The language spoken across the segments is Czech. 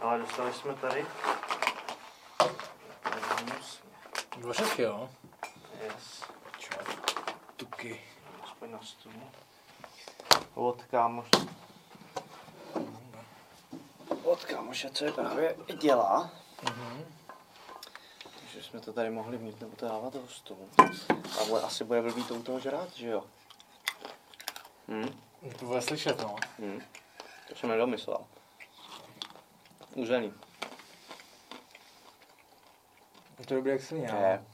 Ale dostali jsme tady. Dvořek jo. Yes. Čo? Tuky. Aspoň na stůl. Od kámoš. Od kámoše, co je právě dělá. Mhm. Takže jsme to tady mohli mít nebo to dávat toho stolu. Ale asi bude blbý to u toho žrát, že jo? Hm? To bude slyšet, no. Hm. To jsem nedomyslel. Uzený. Je to dobrý jak silně, Je.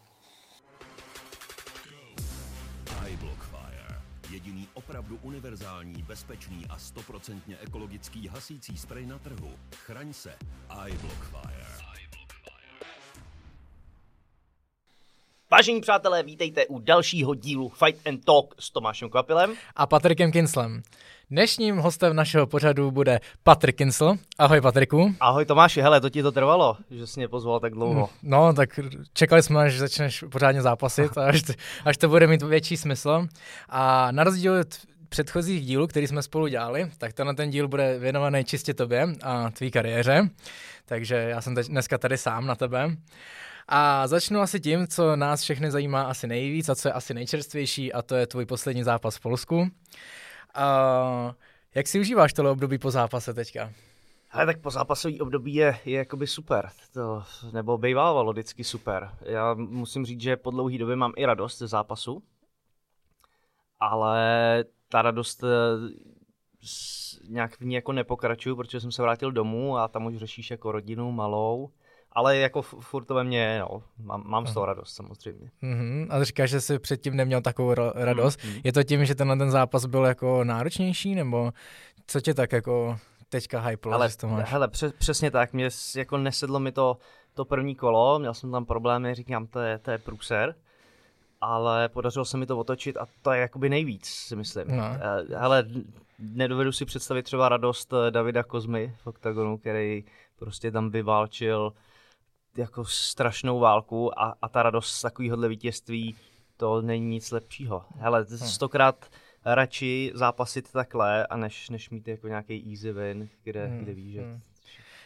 iBlockfire. Jediný opravdu univerzální, bezpečný a stoprocentně ekologický hasící sprej na trhu. Chraň se. iBlockfire. Vážení přátelé, vítejte u dalšího dílu Fight and Talk s Tomášem Kvapilem. A Patrikem Kinslem. Dnešním hostem našeho pořadu bude Patrik Kinsl. Ahoj Patriku. Ahoj Tomáši, hele, to ti to trvalo, že jsi mě pozval tak dlouho. No, tak čekali jsme, až začneš pořádně zápasit a až, to, až to bude mít větší smysl. A na rozdíl od předchozích dílů, který jsme spolu dělali, tak tenhle ten díl bude věnovaný čistě tobě a tvý kariéře. Takže já jsem teď dneska tady sám na tebe. A začnu asi tím, co nás všechny zajímá asi nejvíc a co je asi nejčerstvější, a to je tvůj poslední zápas v Polsku. A jak si užíváš tohle období po zápase teďka? Ale tak po zápasový období je, je jakoby super, to, nebo bývávalo vždycky super. Já musím říct, že po dlouhý době mám i radost ze zápasu, ale ta radost eh, nějak v ní jako nepokračuju, protože jsem se vrátil domů a tam už řešíš jako rodinu malou, ale jako furt to ve mně no. mám, mám z toho radost samozřejmě. Mhm. A říkáš, že jsi předtím neměl takovou ra- radost. Mhm. Je to tím, že tenhle ten zápas byl jako náročnější, nebo co tě tak jako teďka hyplo, Ale to máš? hele, přes, přesně tak, mě jako nesedlo mi to, to první kolo, měl jsem tam problémy, říkám, to je, to je průser, ale podařilo se mi to otočit a to je jakoby nejvíc, si myslím. No. Eh, Hele, nedovedu si představit třeba radost eh, Davida Kozmy v OKTAGONu, který prostě tam vyválčil jako strašnou válku a, a ta radost z takovéhohle vítězství, to není nic lepšího. Hele, stokrát radši zápasit takhle, a než, než mít jako nějaký easy win, kde, Hmm, kde víš, že... hmm.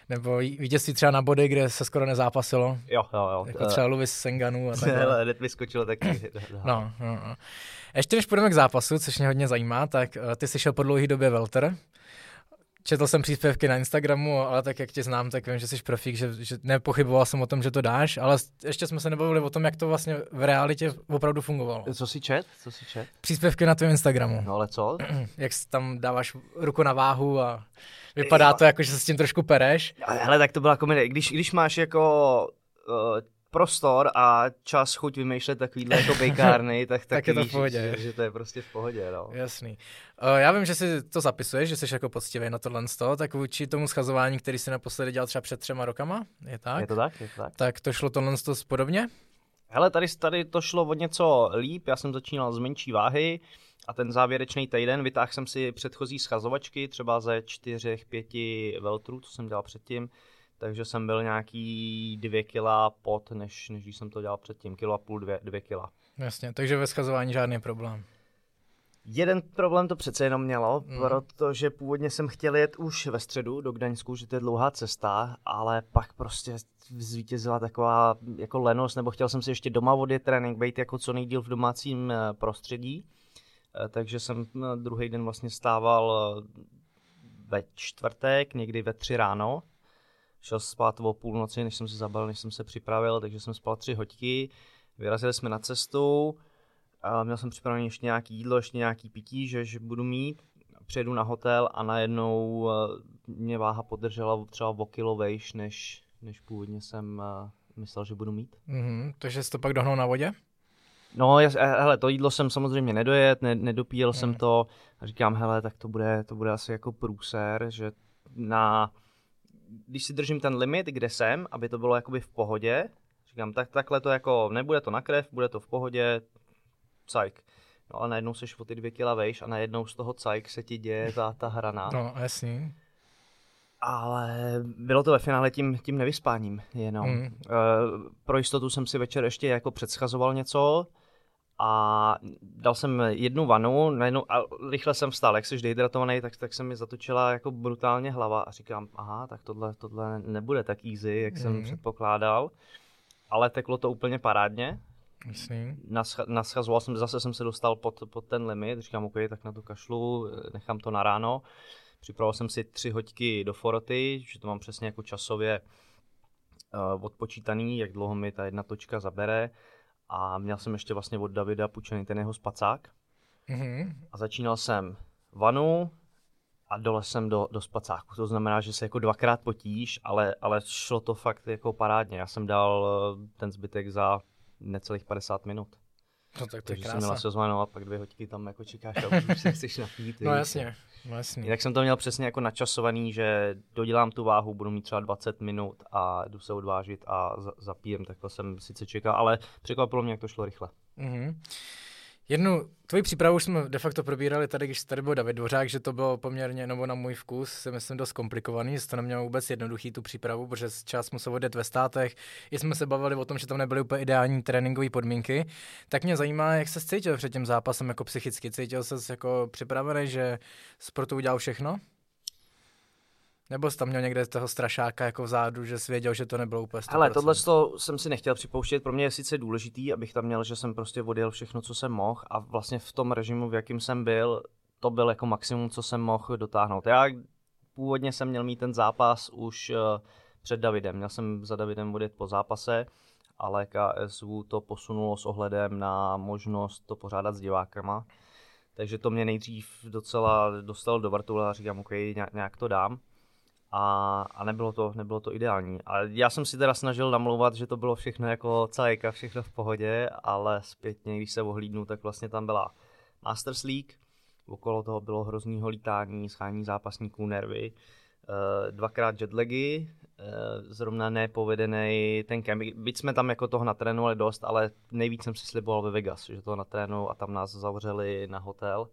Nebo vítězství třeba na body, kde se skoro nezápasilo, Jo, jo, jo. jako třeba Luis Senganu a takhle. Hele, hned vyskočilo taky. No, no, no. Ještě než půjdeme k zápasu, což mě hodně zajímá, tak uh, ty jsi šel po dlouhé době welter. Četl jsem příspěvky na Instagramu, ale tak jak tě znám, tak vím, že jsi profík, že, že nepochyboval jsem o tom, že to dáš, ale ještě jsme se nebavili o tom, jak to vlastně v realitě opravdu fungovalo. Co si čet? Co si čet? Příspěvky na tvém Instagramu. No ale co? Jak tam dáváš ruku na váhu a vypadá to jako, že se s tím trošku pereš. Hele, tak to byla komedie. Když, když máš jako uh, prostor a čas, chuť vymýšlet takovýhle jako bejkárny, tak, tak, Tak je to v pohodě. Že, že, to je prostě v pohodě, no. Jasný. Uh, já vím, že si to zapisuješ, že jsi jako poctivý na tohle, sto, tak vůči tomu schazování, který si naposledy dělal třeba před třema rokama, je tak? Je to tak? Je to tak? Tak to šlo tohle podobně? Hele, tady, tady to šlo o něco líp, já jsem začínal z menší váhy a ten závěrečný týden vytáhl jsem si předchozí schazovačky, třeba ze čtyřech, pěti veltrů, co jsem dělal předtím, takže jsem byl nějaký dvě kila pod, než, než když jsem to dělal předtím, kilo a půl, dvě, dvě kila. Jasně, takže ve schazování žádný problém. Jeden problém to přece jenom mělo, mm. protože původně jsem chtěl jet už ve středu do Gdaňsku, že to je dlouhá cesta, ale pak prostě zvítězila taková jako lenost, nebo chtěl jsem si ještě doma odjet trénink, být jako co nejdíl v domácím eh, prostředí, Eh, takže jsem eh, druhý den vlastně stával ve čtvrtek, někdy ve tři ráno, šel spát o půlnoci, než jsem se zabal, než jsem se připravil, takže jsem spal tři hoďky, vyrazili jsme na cestu, a měl jsem připravený ještě nějaký jídlo, ještě nějaký pití, že, že budu mít. Přijedu na hotel a najednou eh, mě váha podržela třeba o kilo vejš, než, než původně jsem eh, myslel, že budu mít. Mhm, takže jsi to pak dohnal na vodě? No, jas, eh, hele, to jídlo jsem samozřejmě nedojet, ne, nedopíjel jsem Hmm. to a říkám, hele, tak to bude, to bude asi jako průser, že na, když si držím ten limit, kde jsem, aby to bylo jakoby v pohodě, říkám, tak takhle to jako, nebude to na krev, bude to v pohodě, cajk. No a najednou seš o ty dvě kila vejš a najednou z toho cajk se ti děje ta, ta hrana. No, jasný. Ale bylo to ve finále tím, tím nevyspáním jenom. Mm. Mm. pro jistotu jsem si večer ještě jako předschazoval něco a dal jsem jednu vanu, najednou, a rychle jsem vstal, jak jsi dehydratovaný, tak, tak se mi zatočila jako brutálně hlava a říkám, aha, tak tohle, tohle nebude tak easy, jak mm. jsem předpokládal, ale teklo to úplně parádně. Myslím. Naschazoval jsem, zase jsem se dostal pod, pod ten limit, říkám, OK, tak na to kašlu, nechám to na ráno. Připravil jsem si tři hoďky do foroty, že to mám přesně jako časově uh, odpočítaný, jak dlouho mi ta jedna točka zabere a měl jsem ještě vlastně od Davida půjčený ten jeho spacák. Mm-hmm. A začínal jsem vanu a dole jsem do, do spacáku. To znamená, že se jako dvakrát potíš, ale, ale šlo to fakt jako parádně. Já jsem dal eh, ten zbytek za necelých 50 minut. No tak to Takže je jsem měl sezvanou a pak dvě hoďky tam jako čekáš a už se chceš napít. no jasně, no jasně. Jinak jsem to měl přesně jako načasovaný, že dodělám tu váhu, budu mít třeba 20 minut a jdu se odvážit a zapíjem, takhle jsem sice čekal, ale překvapilo mě, jak to šlo rychle. Mm-hmm. Jednu tvoji přípravu už jsme de facto probírali tady, když tady byl David Dvořák, že to bylo poměrně, nebo na můj vkus, si myslím dost komplikovaný, že to nemělo vůbec jednoduchý tu přípravu, protože čas musel odjet ve státech. I jsme se bavili o tom, že tam nebyly úplně ideální tréninkové podmínky. Tak mě zajímá, jak se cítil před tím zápasem jako psychicky. Cítil se jako připravený, že sportu udělal všechno? Nebo jsi tam měl někde toho strašáka jako vzadu, že jsi věděl, že to nebylo úplně 100%? Ale tohle jsem si nechtěl připouštět. Pro mě je sice důležitý, abych tam měl, že jsem prostě odjel všechno, co jsem mohl a vlastně v tom režimu, v jakým jsem byl, to byl jako maximum, co jsem mohl dotáhnout. Já původně jsem měl mít ten zápas už uh, před Davidem. Měl jsem za Davidem odjet po zápase, ale KSV to posunulo s ohledem na možnost to pořádat s divákama. Takže to mě nejdřív docela dostalo do vrtule a říkám, OK, nějak to dám a, a nebylo, to, nebylo to ideální. A já jsem si teda snažil namlouvat, že to bylo všechno jako cajka, všechno v pohodě, ale zpětně, když se ohlídnu, tak vlastně tam byla Masters League, okolo toho bylo hroznýho lítání, schání zápasníků, nervy, eh, dvakrát jetlagy, eh, zrovna nepovedený ten kemp. Byť jsme tam jako toho natrénovali dost, ale nejvíc jsem si sliboval ve Vegas, že to natrénuju a tam nás zavřeli na hotel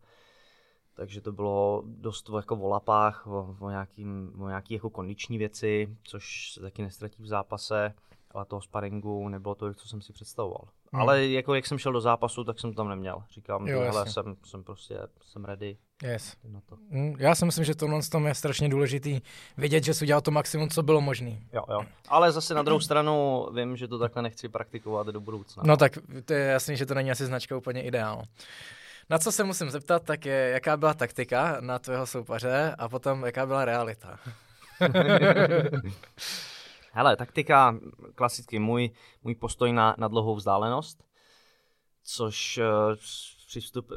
takže to bylo dost jako o lapách, o, o, nějaký, o nějaký jako kondiční věci, což se taky nestratí v zápase, ale toho sparingu nebylo to, co jsem si představoval. Hmm. Ale jako jak jsem šel do zápasu, tak jsem tam neměl. Říkám, jo, hele, jsem, jsem prostě, jsem ready. Yes. Na to. Hmm, já si myslím, že tohle tom je strašně důležitý vidět, že jsi udělal to maximum, co bylo možné. Jo, jo. Ale zase na druhou stranu vím, že to takhle nechci praktikovat do budoucna. No tak to je jasný, že to není asi značka úplně ideál. Na co se musím zeptat, tak je, jaká byla taktika na tvého soupaře a potom jaká byla realita. Hele, taktika, klasicky můj, můj postoj na, na dlouhou vzdálenost, což uh, přístup,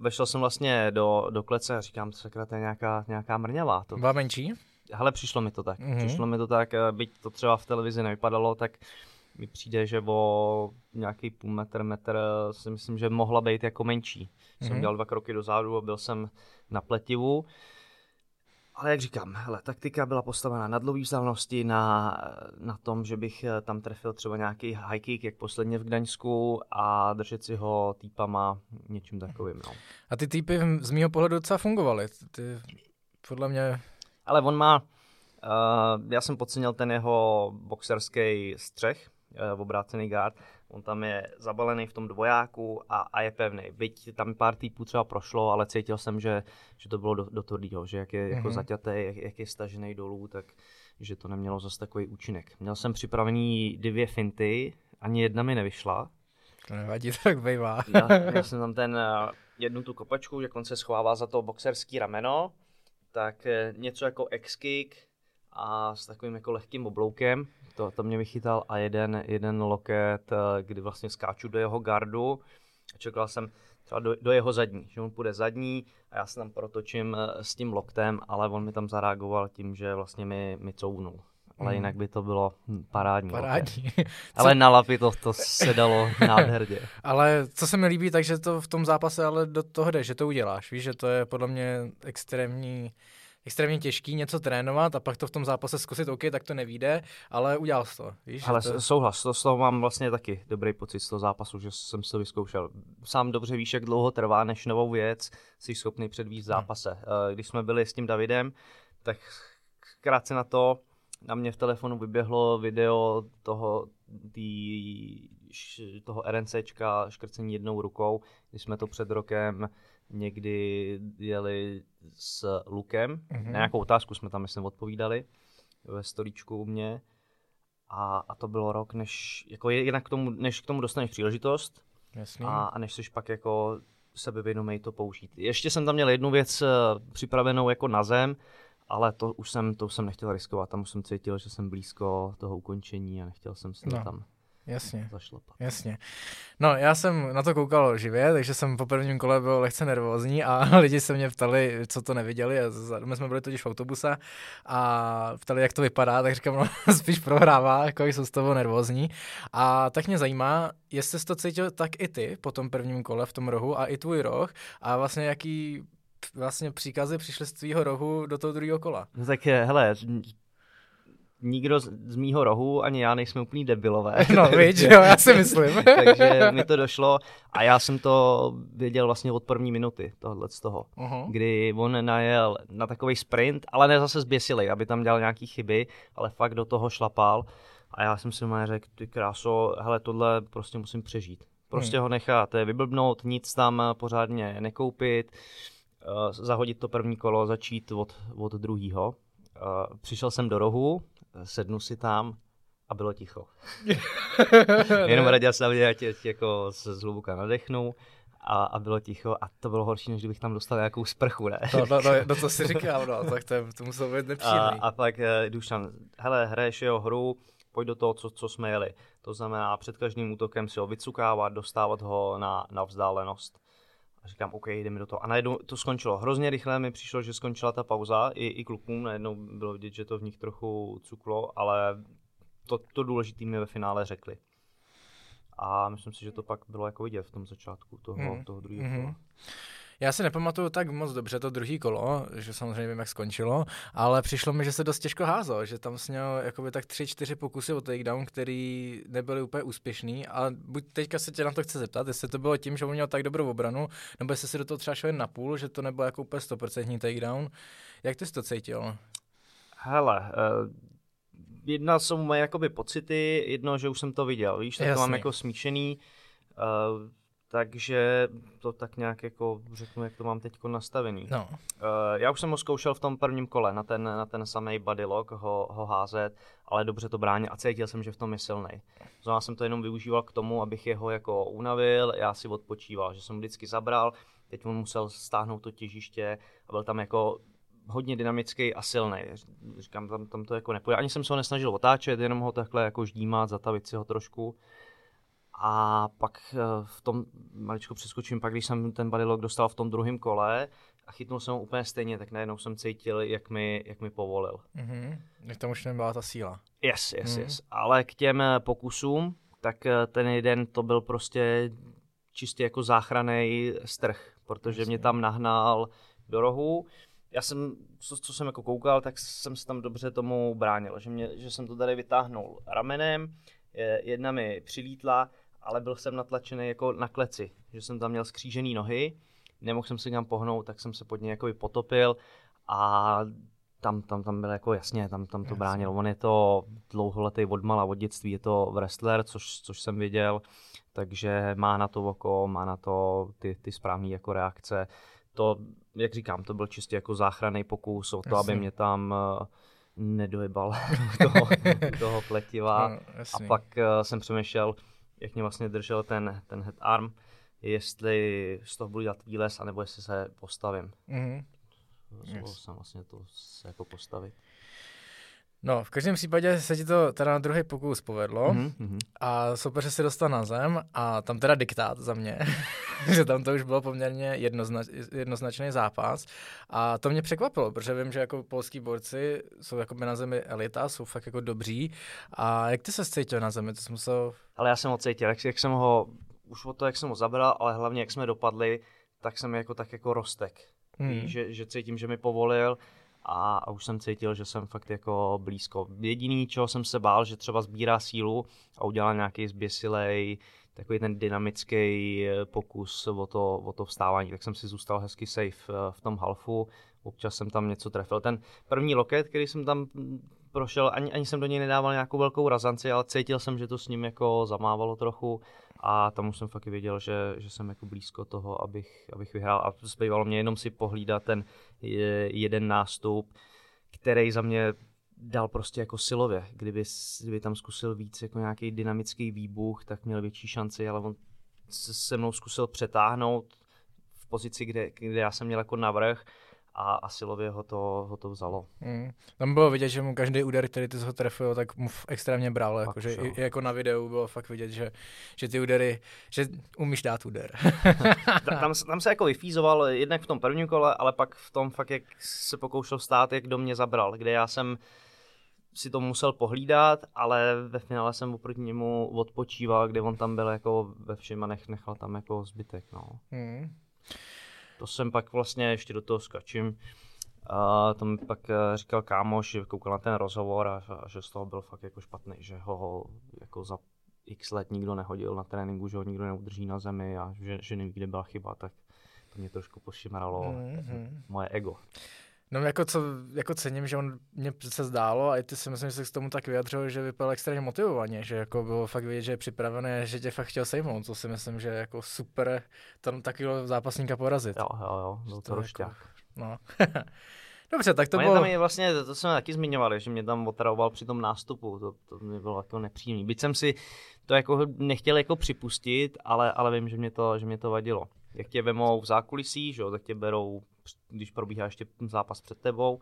vešel jsem vlastně do, do klece a říkám, sakra, to je nějaká, nějaká mrňavá. To... Byla menší? Hele, přišlo mi to tak. Mm-hmm. Přišlo mi to tak, eh, byť to třeba v televizi nevypadalo, tak uh, mi přijde, že o nějaký půl metr, metr si myslím, že mohla být jako menší. Mm-hmm. Jsem mhm. dělal dva kroky dozadu a byl jsem na pletivu. Ale jak říkám, hele, taktika byla postavena na dlouhé vzdálenosti, na, na tom, že bych eh, tam trefil třeba nějaký high kick, jak posledně v Gdaňsku a držet si ho týpama, něčím takovým. No. A ty týpy z mého pohledu docela fungovaly. Ty, podle mě... Ale on má, uh, já jsem podcenil ten jeho boxerský střech, obrácený guard, on tam je zabalený v tom dvojáku a, a je pevný. Byť tam pár týpů třeba prošlo, ale cítil jsem, že, že to bylo do, do tvrdýho, že jak je mm-hmm. jako mhm. zaťatý, jak, jak je stažený dolů, tak že to nemělo zase takový účinek. Měl jsem připravený dvě finty, ani jedna mi nevyšla. To nevadí, tak bývá. já, já jsem tam ten uh, jednu tu kopačku, jak on se schovává za to boxerský rameno, tak uh, něco jako X-kick a s takovým jako lehkým obloukem to, to mě vychytal a jeden, jeden loket, eh, kdy vlastně skáču do jeho gardu a čekal jsem třeba do, do jeho zadní, že on půjde zadní a já se tam protočím eh, s tím loktem, ale on mi tam zareagoval tím, že vlastně mi, mi couvnul. Ale hmm. jinak by to bylo parádní. Parádní. ale na lapy to, to se dalo nádherně. ale co se mi líbí, takže to v tom zápase ale do toho jde, že to uděláš. Víš, že to je podle mě extrémní extrémně těžký něco trénovat a pak to v tom zápase zkusit, OK, tak to nevíde, ale udělal jsi to. Víš, ale to... souhlas, to z toho mám vlastně taky dobrý pocit z toho zápasu, že jsem si to vyzkoušel. Sám dobře víš, jak dlouho trvá, než novou věc jsi schopný předvíst v zápase. Hmm. Když jsme byli s tím Davidem, tak krátce na to na mě v telefonu vyběhlo video toho, tý, toho RNCčka škrcení jednou rukou, když jsme to před rokem někdy jeli s Lukem. Mm-hmm. Na nějakou otázku jsme tam, myslím, odpovídali ve stolíčku u mě. A, a to bylo rok, než, jako jinak k tomu, než k tomu dostaneš příležitost Jasný. a, a než jsi pak jako sebevědomej to použít. Ještě jsem tam měl jednu věc uh, připravenou jako na zem, ale to už jsem, to už jsem nechtěl riskovat. Tam už jsem cítil, že jsem blízko toho ukončení a nechtěl jsem se no. tam Jasně. zašlapat. Jasně. No, já jsem na to koukal živě, takže jsem po prvním kole byl lehce nervózní a lidi se mě ptali, co to neviděli. A my jsme byli totiž v autobuse a ptali, jak to vypadá, tak říkám, no, spíš prohrává, jako jsou z toho nervózní. A tak mě zajímá, jestli jsi to cítil tak i ty po tom prvním kole v tom rohu a i tvůj roh a vlastně jaký vlastně příkazy přišly z tvýho rohu do toho druhého kola. No tak hele, nikdo z, z mýho rohu, ani já nejsme úplný debilové. No víš, jo, já si myslím. takže mi to došlo a já jsem to věděl vlastně od první minuty tohle z toho, uh-huh. kdy on najel na takový sprint, ale ne zase zběsilej, aby tam dělal nějaký chyby, ale fakt do toho šlapal a já jsem si mu řekl, ty kráso, hele, tohle prostě musím přežít. Prostě hmm. ho nechat vyblbnout, nic tam pořádně nekoupit, uh, zahodit to první kolo, začít od, od druhého. Uh, přišel jsem do rohu, sednu si tam a bylo ticho. Jenom radil jsem, že tě, tě jako se zhluboka nadechnu a, a bylo ticho a to bylo horší, než kdybych tam dostal nějakou sprchu, ne? No, no, no, no to si říkám, no, tak to, to muselo být nepříjemný. A, a pak uh, Dušan, hele, hraješ jeho hru, pojď do toho, co, co jsme jeli. To znamená před každým útokem si ho vycukávat, dostávat ho na, na vzdálenost. A říkám, OK, jdeme do toho. A najednou to skončilo. Hrozně rychle mi přišlo, že skončila ta pauza. I, i klukům najednou bylo vidět, že to v nich trochu cuklo, ale to, to důležité mi ve finále řekli. A myslím si, že to pak bylo jako vidět v tom začátku toho, hmm. toho druhého mm-hmm. Já si nepamatuju tak moc dobře to druhý kolo, že samozřejmě vím, jak skončilo, ale přišlo mi, že se dost těžko házelo, že tam sněl jakoby tak tři, čtyři pokusy o takedown, který nebyly úplně úspěšný a buď teďka se tě na to chci zeptat, jestli to bylo tím, že on měl tak dobrou obranu, nebo jestli si do toho třeba šel jen na půl, že to nebylo jako úplně 100% takedown. Jak ty jsi to cítil? Hele, uh jedna jsou moje jakoby pocity, jedno, že už jsem to viděl, víš, tak Jasný. to mám jako smíšený. Uh, takže to tak nějak jako řeknu, jak to mám teď nastavený. No. Uh, já už jsem ho zkoušel v tom prvním kole, na ten, na ten samý body lock ho, ho házet, ale dobře to bránil a cítil jsem, že v tom je silný. Znamená jsem to jenom využíval k tomu, abych jeho jako unavil, já si odpočíval, že jsem vždycky zabral, teď on musel stáhnout to těžiště a byl tam jako hodně dynamický a silný. Říkám, tam, tam to jako nepůjde. Ani jsem se ho nesnažil otáčet, jenom ho takhle jako ždímat, zatavit si ho trošku. A pak eh, v tom maličko přeskočím, pak když jsem ten bodylog dostal v tom druhém kole a chytnul jsem ho úplně stejně, tak najednou jsem cítil, jak mi, jak mi povolil. Mm-hmm. Jak tam už nebyla ta síla. Yes, yes, mm-hmm. yes. Ale k těm eh, pokusům, tak eh, ten jeden to byl prostě čistě jako záchraný strh, protože mě tam nahnal do rohu. Já jsem, co, co jsem jako koukal, tak jsem se tam dobře tomu bránil, že, mě, že jsem to tady vytáhnul ramenem, jedna mi přilítla ale byl jsem natlačený jako na kleci, že jsem tam měl skřížený nohy, nemohl jsem se tam pohnout, tak jsem se pod něj jako potopil a tam, tam, tam byl jako jasně, tam, tam to bránil. On je to dlouholetý odmala od dětství, je to wrestler, což, což jsem viděl, takže má na to oko, má na to ty, ty správné jako reakce. To, jak říkám, to byl čistě jako záchranný pokus o to, jasně. aby mě tam uh, nedojebal toho, toho pletiva. No, a pak uh, jsem přemýšlel, jak mě vlastně držel ten, ten head arm, jestli z toho budu dělat výles, anebo jestli se postavím. Mm-hmm. Yes. jsem vlastně to se jako postavit. No, v každém případě se ti to teda na druhý pokus povedlo mm-hmm. a super, že si dostal na zem a tam teda diktát za mě, že tam to už bylo poměrně jednoznač, jednoznačný zápas. A to mě překvapilo, protože vím, že jako polský borci jsou jako na zemi elita, jsou fakt jako dobří. A jak ty se cítil na zemi, to jsem musel... Ale já jsem ho cítil, jak, jak jsem ho, už o to, jak jsem ho zabral, ale hlavně jak jsme dopadli, tak jsem jako tak jako rostek. Víš, že, že cítím, že mi povolil a, a už jsem cítil, že jsem fakt jako blízko. Jediný, čeho jsem se bál, že třeba sbírá sílu a udělá nějaký zběsilej, takový ten dynamický eh, pokus o to, o to vstávání, tak jsem si zůstal hezky safe eh, v tom halfu. Občas jsem tam něco trefil. Ten první loket, který jsem tam prošel, ani, ani jsem do něj nedával nějakou velkou razanci, ale cítil jsem, že to s ním jako zamávalo trochu a tam už jsem fakt věděl, že, že jsem jako blízko toho, abych, abych vyhrál a zbývalo mě jenom si pohlídat ten jeden nástup, který za mě dal prostě jako silově. Kdyby, kdyby tam zkusil víc jako nějaký dynamický výbuch, tak měl větší šanci, ale on se mnou zkusil přetáhnout v pozici, kde, kde já jsem měl jako navrh a, a silově ho to, ho to vzalo. Mm. Tam bylo vidět, že mu každý úder, který ty ho trefil, tak mu extrémně bral. Jako, že i, jako na videu bylo fakt vidět, že, že ty údery, že umíš dát úder. tam, tam se jako vyfízoval jednak v tom prvním kole, ale pak v tom fakt, jak se pokoušel stát, jak do mě zabral, kde já jsem si to musel pohlídat, ale ve finále jsem oproti němu odpočíval, kde on tam byl jako ve všem a nech, nechal tam jako zbytek. No. Mm. To jsem pak vlastně, ještě do toho skačím, a to mi pak eh, říkal kámoš, že koukal na ten rozhovor a, a že z toho byl fakt jako špatný, že ho jako za x let nikdo nehodil na tréninku, že ho nikdo neudrží na zemi a že, že neví, kde byla chyba, tak to mě trošku pošimralo mm-hmm. moje ego. No jako, co, jako cením, že on mě se zdálo a i ty si myslím, že se k tomu tak vyjadřil, že vypadal extrémně motivovaně, že jako bylo fakt vidět, že je připravený, že tě fakt chtěl sejmout, co si myslím, že jako super tam takového zápasníka porazit. Jo, jo, jo, byl to, to jako, No. Dobře, tak to Oni bylo... Tam je vlastně, to, to jsme taky zmiňovali, že mě tam otravoval při tom nástupu, to, to mi bylo jako nepříjemný. Byť jsem si to jako nechtěl jako připustit, ale, ale vím, že mě to, že mě to vadilo. Jak tě vemou v zákulisí, že jo, tak tě berou když probíhá ještě zápas před tebou,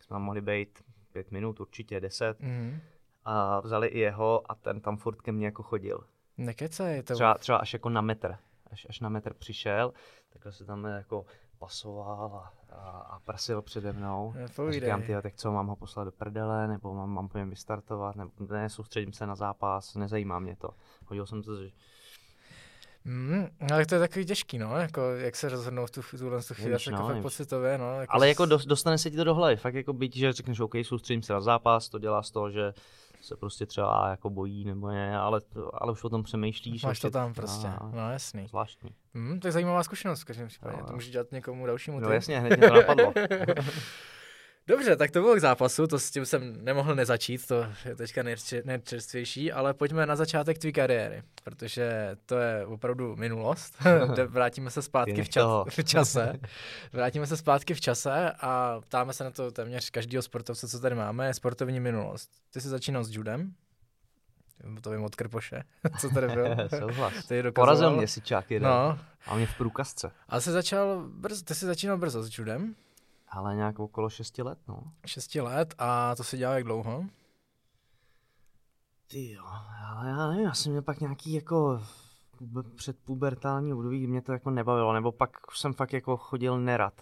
jsme tam mohli být pět minut, určitě deset. Mm-hmm. A vzali i jeho a ten tam furt ke mně jako chodil. Nekecej to. Třeba, třeba až jako na metr. Až, až na metr přišel, takhle se tam jako pasoval a, a, a prasil přede mnou. A říkám, ty, tak co, mám ho poslat do prdele, nebo mám, mám po něm vystartovat, nebo ne, soustředím se na zápas, nezajímá mě to. Hodil jsem to, že Mm, ale to je takový těžký, no, jako jak se rozhodnout tu, tuhle tu chvíli, jako no, fakt pocitově, no. Jako ale jako dostane se ti to do hlavy, fakt jako být, že řekneš, OK, soustředím se na zápas, to dělá z toho, že se prostě třeba jako bojí nebo ne, ale, ale už o tom přemýšlíš. Máš to tam prostě, no, no jasný. Zvláštní. Mm, to je zajímavá zkušenost v každém případě, no, to můžeš dělat někomu dalšímu. No jasně, hned mě to napadlo. Dobře, tak to bylo k zápasu, to s tím jsem nemohl nezačít, to je teďka nejčerstvější, ale pojďme na začátek tvé kariéry, protože to je opravdu minulost. Vrátíme se zpátky v, čas, v čase. Vrátíme se zpátky v čase a ptáme se na to téměř každého sportovce, co tady máme, sportovní minulost. Ty jsi začínal s judem, to vím od Krpoše, co tady bylo. Souhlas. Porazil mě si čák jeden. No. A mě v průkazce. A jsi začal brzo, ty jsi začínal brzo s judem? Ale nějak okolo 6 let, no. 6 let a to se dělá jak dlouho? Ty jo, ale já nevím, já jsem měl pak nějaký jako předpubertální období, kdy mě to jako nebavilo, nebo pak jsem fakt jako chodil nerad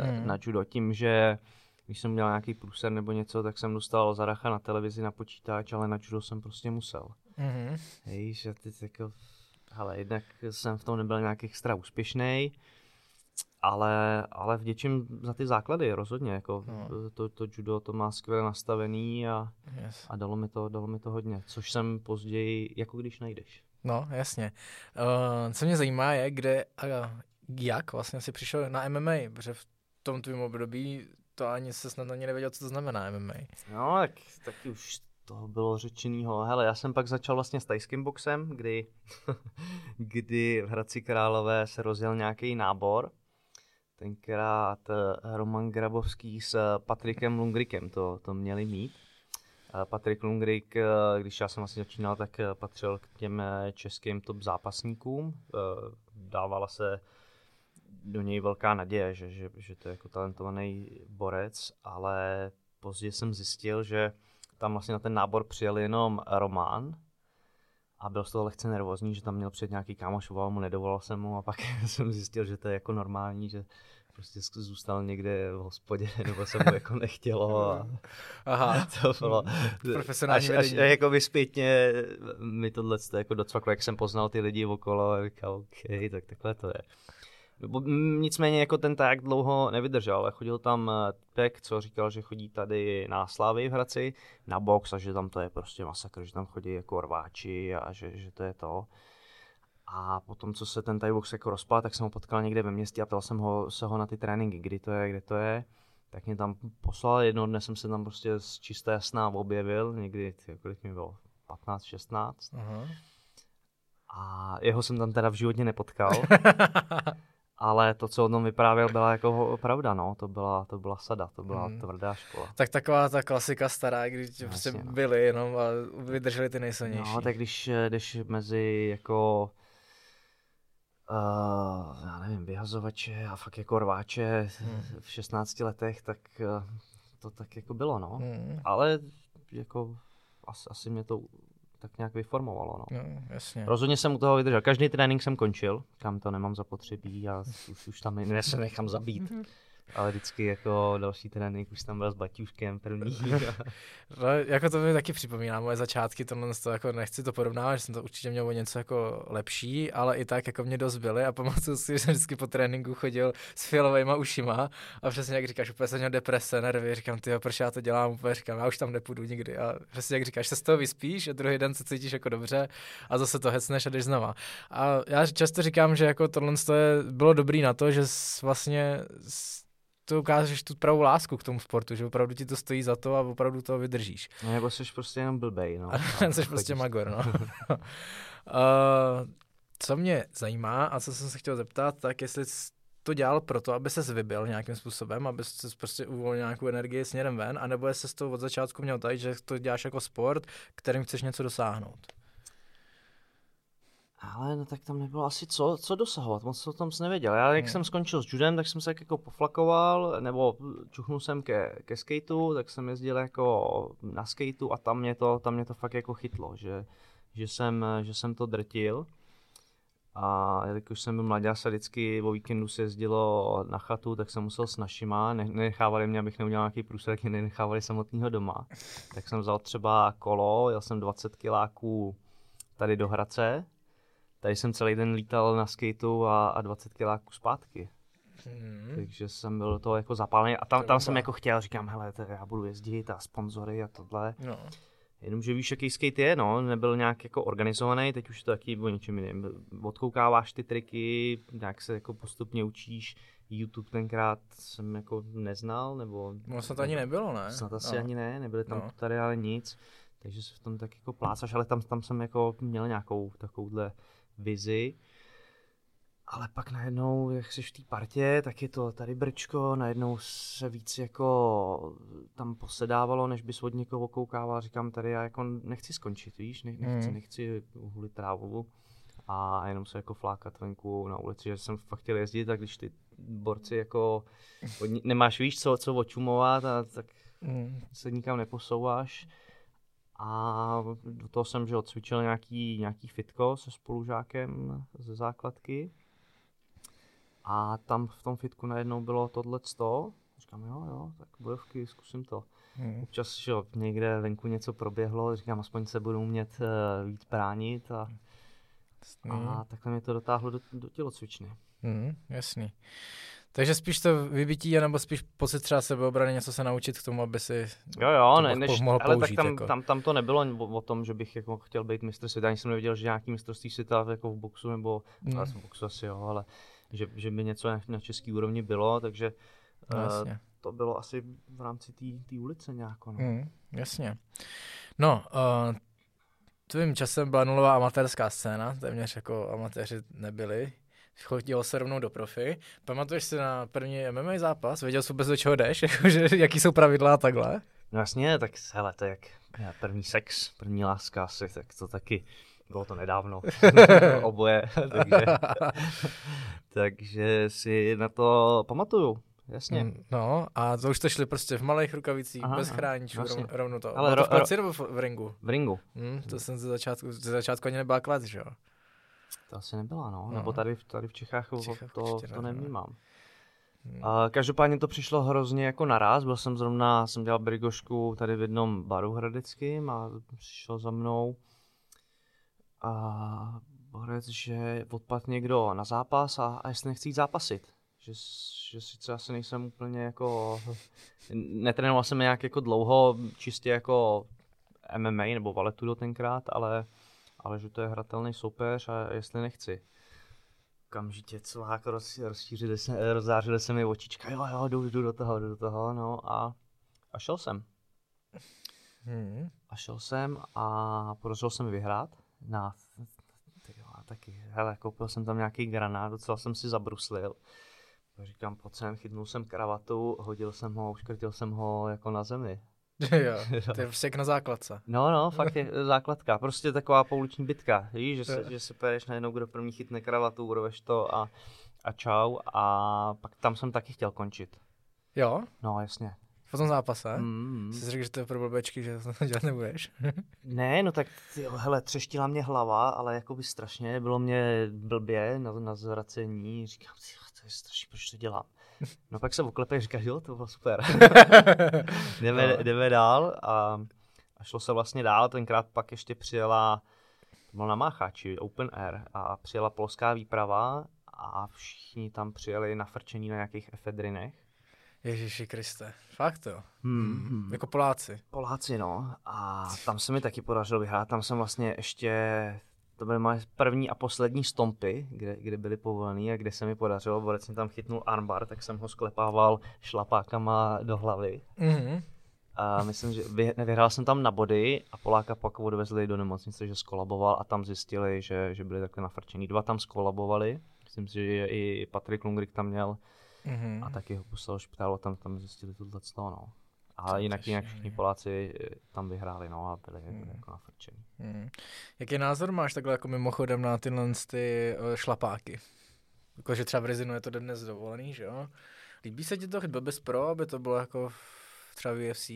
hmm. na judo tím, že když jsem měl nějaký průser nebo něco, tak jsem dostal zaracha na televizi, na počítač, ale na judo jsem prostě musel. Mm-hmm. Hej, že ty jako, ale jednak jsem v tom nebyl nějak extra úspěšný ale, ale vděčím za ty základy rozhodně, jako no. to, to judo to má skvěle nastavený a, yes. a dalo, mi to, dalo mi to hodně, což jsem později, jako když najdeš. No, jasně. Uh, co mě zajímá je, kde a jak vlastně si přišel na MMA, protože v tom tvém období to ani se snad ani nevěděl, co to znamená MMA. No, tak taky už toho bylo řečenýho. Hele, já jsem pak začal vlastně s tajským boxem, kdy, kdy v Hradci Králové se rozjel nějaký nábor tenkrát eh, Roman Grabovský s Patrikem Lungrikem to, to měli mít. Eh, Patrik Lungrik, eh, když já jsem vlastně začínal, tak patřil k těm českým top zápasníkům. Dávala se do něj velká naděje, že, že, že to je jako talentovaný borec, ale později jsem zjistil, že tam vlastně na ten nábor přijel jenom Roman a byl z toho lehce nervózní, že tam měl před nějaký kámoš, mu, nedovolal jsem mu a pak jsem zjistil, že to je jako normální, že prostě zůstal někde v hospodě, nebo se mu jako nechtělo. A Aha, to bylo profesionální až, až, jako by zpětně mi tohle jako docvaklo, jak jsem poznal ty lidi okolo a říkal, OK, tak takhle to je. Nicméně jako ten tak dlouho nevydržel, ale chodil tam eh, Pek, co říkal, že chodí tady na Slávy v Hradci, na box a že tam to je prostě masakr, že tam chodí jako rváči a že, že to je to. A potom, co se ten Thai box jako rozpad, tak jsem ho potkal někde ve městě a ptal jsem ho, se ho na ty tréninky, kdy to je, kde to je. tak mě tam poslal, jednoho dne jsem se tam prostě z čisté jasná objevil, někdy, kolik mi bylo, 15, 16. Uh-huh. A jeho jsem tam teda v životě nepotkal. ale to, co o tom vyprávěl, byla jako pravda, no. To byla, to byla sada, to byla hmm. tvrdá škola. Tak taková ta klasika stará, když no, prostě no. byli jenom a vydrželi ty nejsilnější. No, tak když jdeš mezi jako uh, já nevím, vyhazovače a fakt jako rváče hmm. v 16 letech, tak uh, to tak jako bylo, no. Hmm. Ale jako asi, asi mě to tak nějak vyformovalo. No. No, jasně. Rozhodně jsem u toho vydržel. Každý trénink jsem končil, kam to nemám zapotřebí a už, už tam ne, se nechám zabít. Ale vždycky jako další trénink už tam byl s Baťuškem první. no, jako to mi taky připomíná moje začátky, to, to jako nechci to porovnávat, že jsem to určitě měl o něco jako lepší, ale i tak jako mě dost byly a pamatuju si, že jsem vždycky po tréninku chodil s fialovými ušima a přesně jak říkáš, úplně jsem měl deprese, nervy, říkám, ty proč já to dělám, úplně říkám, já už tam nepůjdu nikdy a přesně jak říkáš, se z toho vyspíš a druhý den se cítíš jako dobře a zase to hecneš a jdeš znova. A já často říkám, že jako tohle je, bylo dobrý na to, že vlastně to ukážeš tu pravou lásku k tomu sportu, že opravdu ti to stojí za to a opravdu to vydržíš. No, nebo jsi prostě jenom blbej, no. jsi prostě magor, no. uh, co mě zajímá a co jsem se chtěl zeptat, tak jestli to dělal proto, aby se vybil nějakým způsobem, aby se prostě uvolnil nějakou energii směrem ven, anebo jestli to od začátku měl tak, že to děláš jako sport, kterým chceš něco dosáhnout. Ale no tak tam nebylo asi co, co dosahovat, moc o tom jsem nevěděl. Já jak hmm. jsem skončil s judem, tak jsem se jako poflakoval, nebo čuchnul jsem ke, ke skateu, tak jsem jezdil jako na skateu a tam mě to, tam mě to fakt jako chytlo, že, že, jsem, že jsem to drtil. A už jsem byl mladý, se vždycky o víkendu se jezdilo na chatu, tak jsem musel s našima, ne, nenechávali mě, abych neudělal nějaký průsledek, nenechávali samotného doma. Tak jsem vzal třeba kolo, jel jsem 20 kiláků tady do Hradce, tady jsem celý den lítal na skateu a, a 20 kiláků zpátky. Hmm. Takže jsem byl to jako zapálený a tam, tam jsem jako chtěl, říkám, hele, já budu jezdit a sponzory a tohle. No. Jenomže víš, jaký skate je, no, nebyl nějak jako organizovaný, teď už to taky o něčem jiném. Odkoukáváš ty triky, nějak se jako postupně učíš. YouTube tenkrát jsem jako neznal, nebo... No snad ani nebylo, ne? Snad asi no. ani ne, nebyly tam no. tutoriály nic, takže se v tom tak jako plácaš, ale tam, tam jsem jako měl nějakou takovouhle vizi. Ale pak najednou, jak jsi v té partě, tak je to tady brčko, najednou se víc jako tam posedávalo, než bys od někoho koukával. Říkám, tady já jako nechci skončit, víš, nechci, mm. nechci uhulit trávu a jenom se jako flákat venku na ulici, že jsem fakt chtěl jezdit, tak když ty borci jako nemáš víš co, co očumovat, a tak mm. se nikam neposouváš a do toho jsem že cvičil nějaký, nějaký fitko se spolužákem ze základky. A tam v tom fitku najednou bylo tohle. Říkám, jo, jo, tak bojovky, zkusím to. Hmm. Občas, že někde venku něco proběhlo, říkám, aspoň se budu umět uh, víc bránit a, hmm. a takhle mě to dotáhlo do, do tělocvičny. Hmm, jasný. Takže spíš to vybití, nebo spíš pocit třeba sebeobrany, něco se naučit k tomu, aby si jo, jo, ne, než, mohl ale použít. Tak tam, jako. tam, tam, to nebylo o, tom, že bych jako chtěl být mistr světa. Ani jsem nevěděl, že nějaký mistrovství světa jako v boxu, nebo hmm. v boxu asi jo, ale že, že by něco na, na český úrovni bylo, takže no, uh, to bylo asi v rámci té ulice nějak. No. Hmm, jasně. No, uh, tvým časem byla nulová amatérská scéna, téměř jako amatéři nebyli chodil se rovnou do profi. Pamatuješ si na první MMA zápas? Věděl jsi vůbec do čeho jdeš? Jakože, jaký jsou pravidla a takhle? No jasně, tak hele, to jak první sex, první láska asi, tak to taky bylo to nedávno, oboje, takže, takže si na to pamatuju. Jasně. Mm, no, a to už to šli prostě v malých rukavicích, aha, bez chráničů, vlastně. rovnou to. Ale ro, to v praci nebo v ringu? V ringu. Hmm, to jsem ze začátku, ze začátku ani nebyla klad, že jo? To asi nebyla, no. no. Nebo tady, tady v Čechách, v Čechách to, to nevnímám. Hmm. A každopádně to přišlo hrozně jako naraz. Byl jsem zrovna, jsem dělal brigošku tady v jednom baru hradeckým a přišel za mnou a borec, že odpad někdo na zápas a, a jestli nechci jít zápasit. Že, že sice asi nejsem úplně jako, netrénoval jsem nějak jako dlouho, čistě jako MMA nebo valetudo tenkrát, ale ale že to je hratelný soupeř a jestli nechci. okamžitě celák roz, rozšířili se, rozzářily se mi očička, jo, jo, jdu, jdu do toho, jdu do toho, no a, a šel jsem. Hmm. A šel jsem a podařilo se mi vyhrát na, jo, taky, hele, koupil jsem tam nějaký granát, docela jsem si zabruslil. Říkám, pojď sem, chytnul jsem kravatu, hodil jsem ho, uškrtil jsem ho jako na zemi. jo, to je jak na základce. No, no, fakt je základka. Prostě taková pouliční bitka. Víš, že se, že se pojedeš najednou, kdo první chytne kravatu, urveš to a, a čau. A pak tam jsem taky chtěl končit. Jo? No, jasně. V tom zápase? Mm, Jsi řekl, že to je pro blbečky, že to dělat nebudeš? ne, no tak jo, hele, třeštila mě hlava, ale jako by strašně, bylo mě blbě na, na zvracení. Říkám, to je strašně, proč to dělám? No pak se oklepeš, říkáš, jo, to bylo super. jdeme, no. jdeme dál a, a šlo se vlastně dál. Tenkrát pak ještě přijela, to bylo na Mácháči, Open Air, a přijela polská výprava a všichni tam přijeli nafrčení na nějakých efedrinech. Ježíši Kriste, fakt to. Hmm, hmm. Jako Poláci. Poláci, no. A tam se mi taky podařilo vyhrát. Tam jsem vlastně ještě to byly moje první a poslední stompy, kde, kde byly povolený a kde se mi podařilo, Borec jsem tam chytnul armbar, tak jsem ho sklepával šlapákama do hlavy. Mm-hmm. A myslím, že vy, nevyhrál jsem tam na body a Poláka pak odvezli do nemocnice, že skolaboval a tam zjistili, že, že byli takhle nafrčení. Dva tam skolabovali, myslím si, že i Patrik Lungrik tam měl mm-hmm. a taky ho poslal špitálu a tam, tam zjistili tohle no. A jinak, jinak všichni Poláci eh, tam vyhráli, no, a byli hmm. jako nafrčení. Hmm. Jaký názor máš takhle jako mimochodem na tyhle ty uh, šlapáky? Jakože třeba v Rezinu je to dnes dovolený, že jo? Líbí se ti to bez pro, aby to bylo jako třeba v UFC?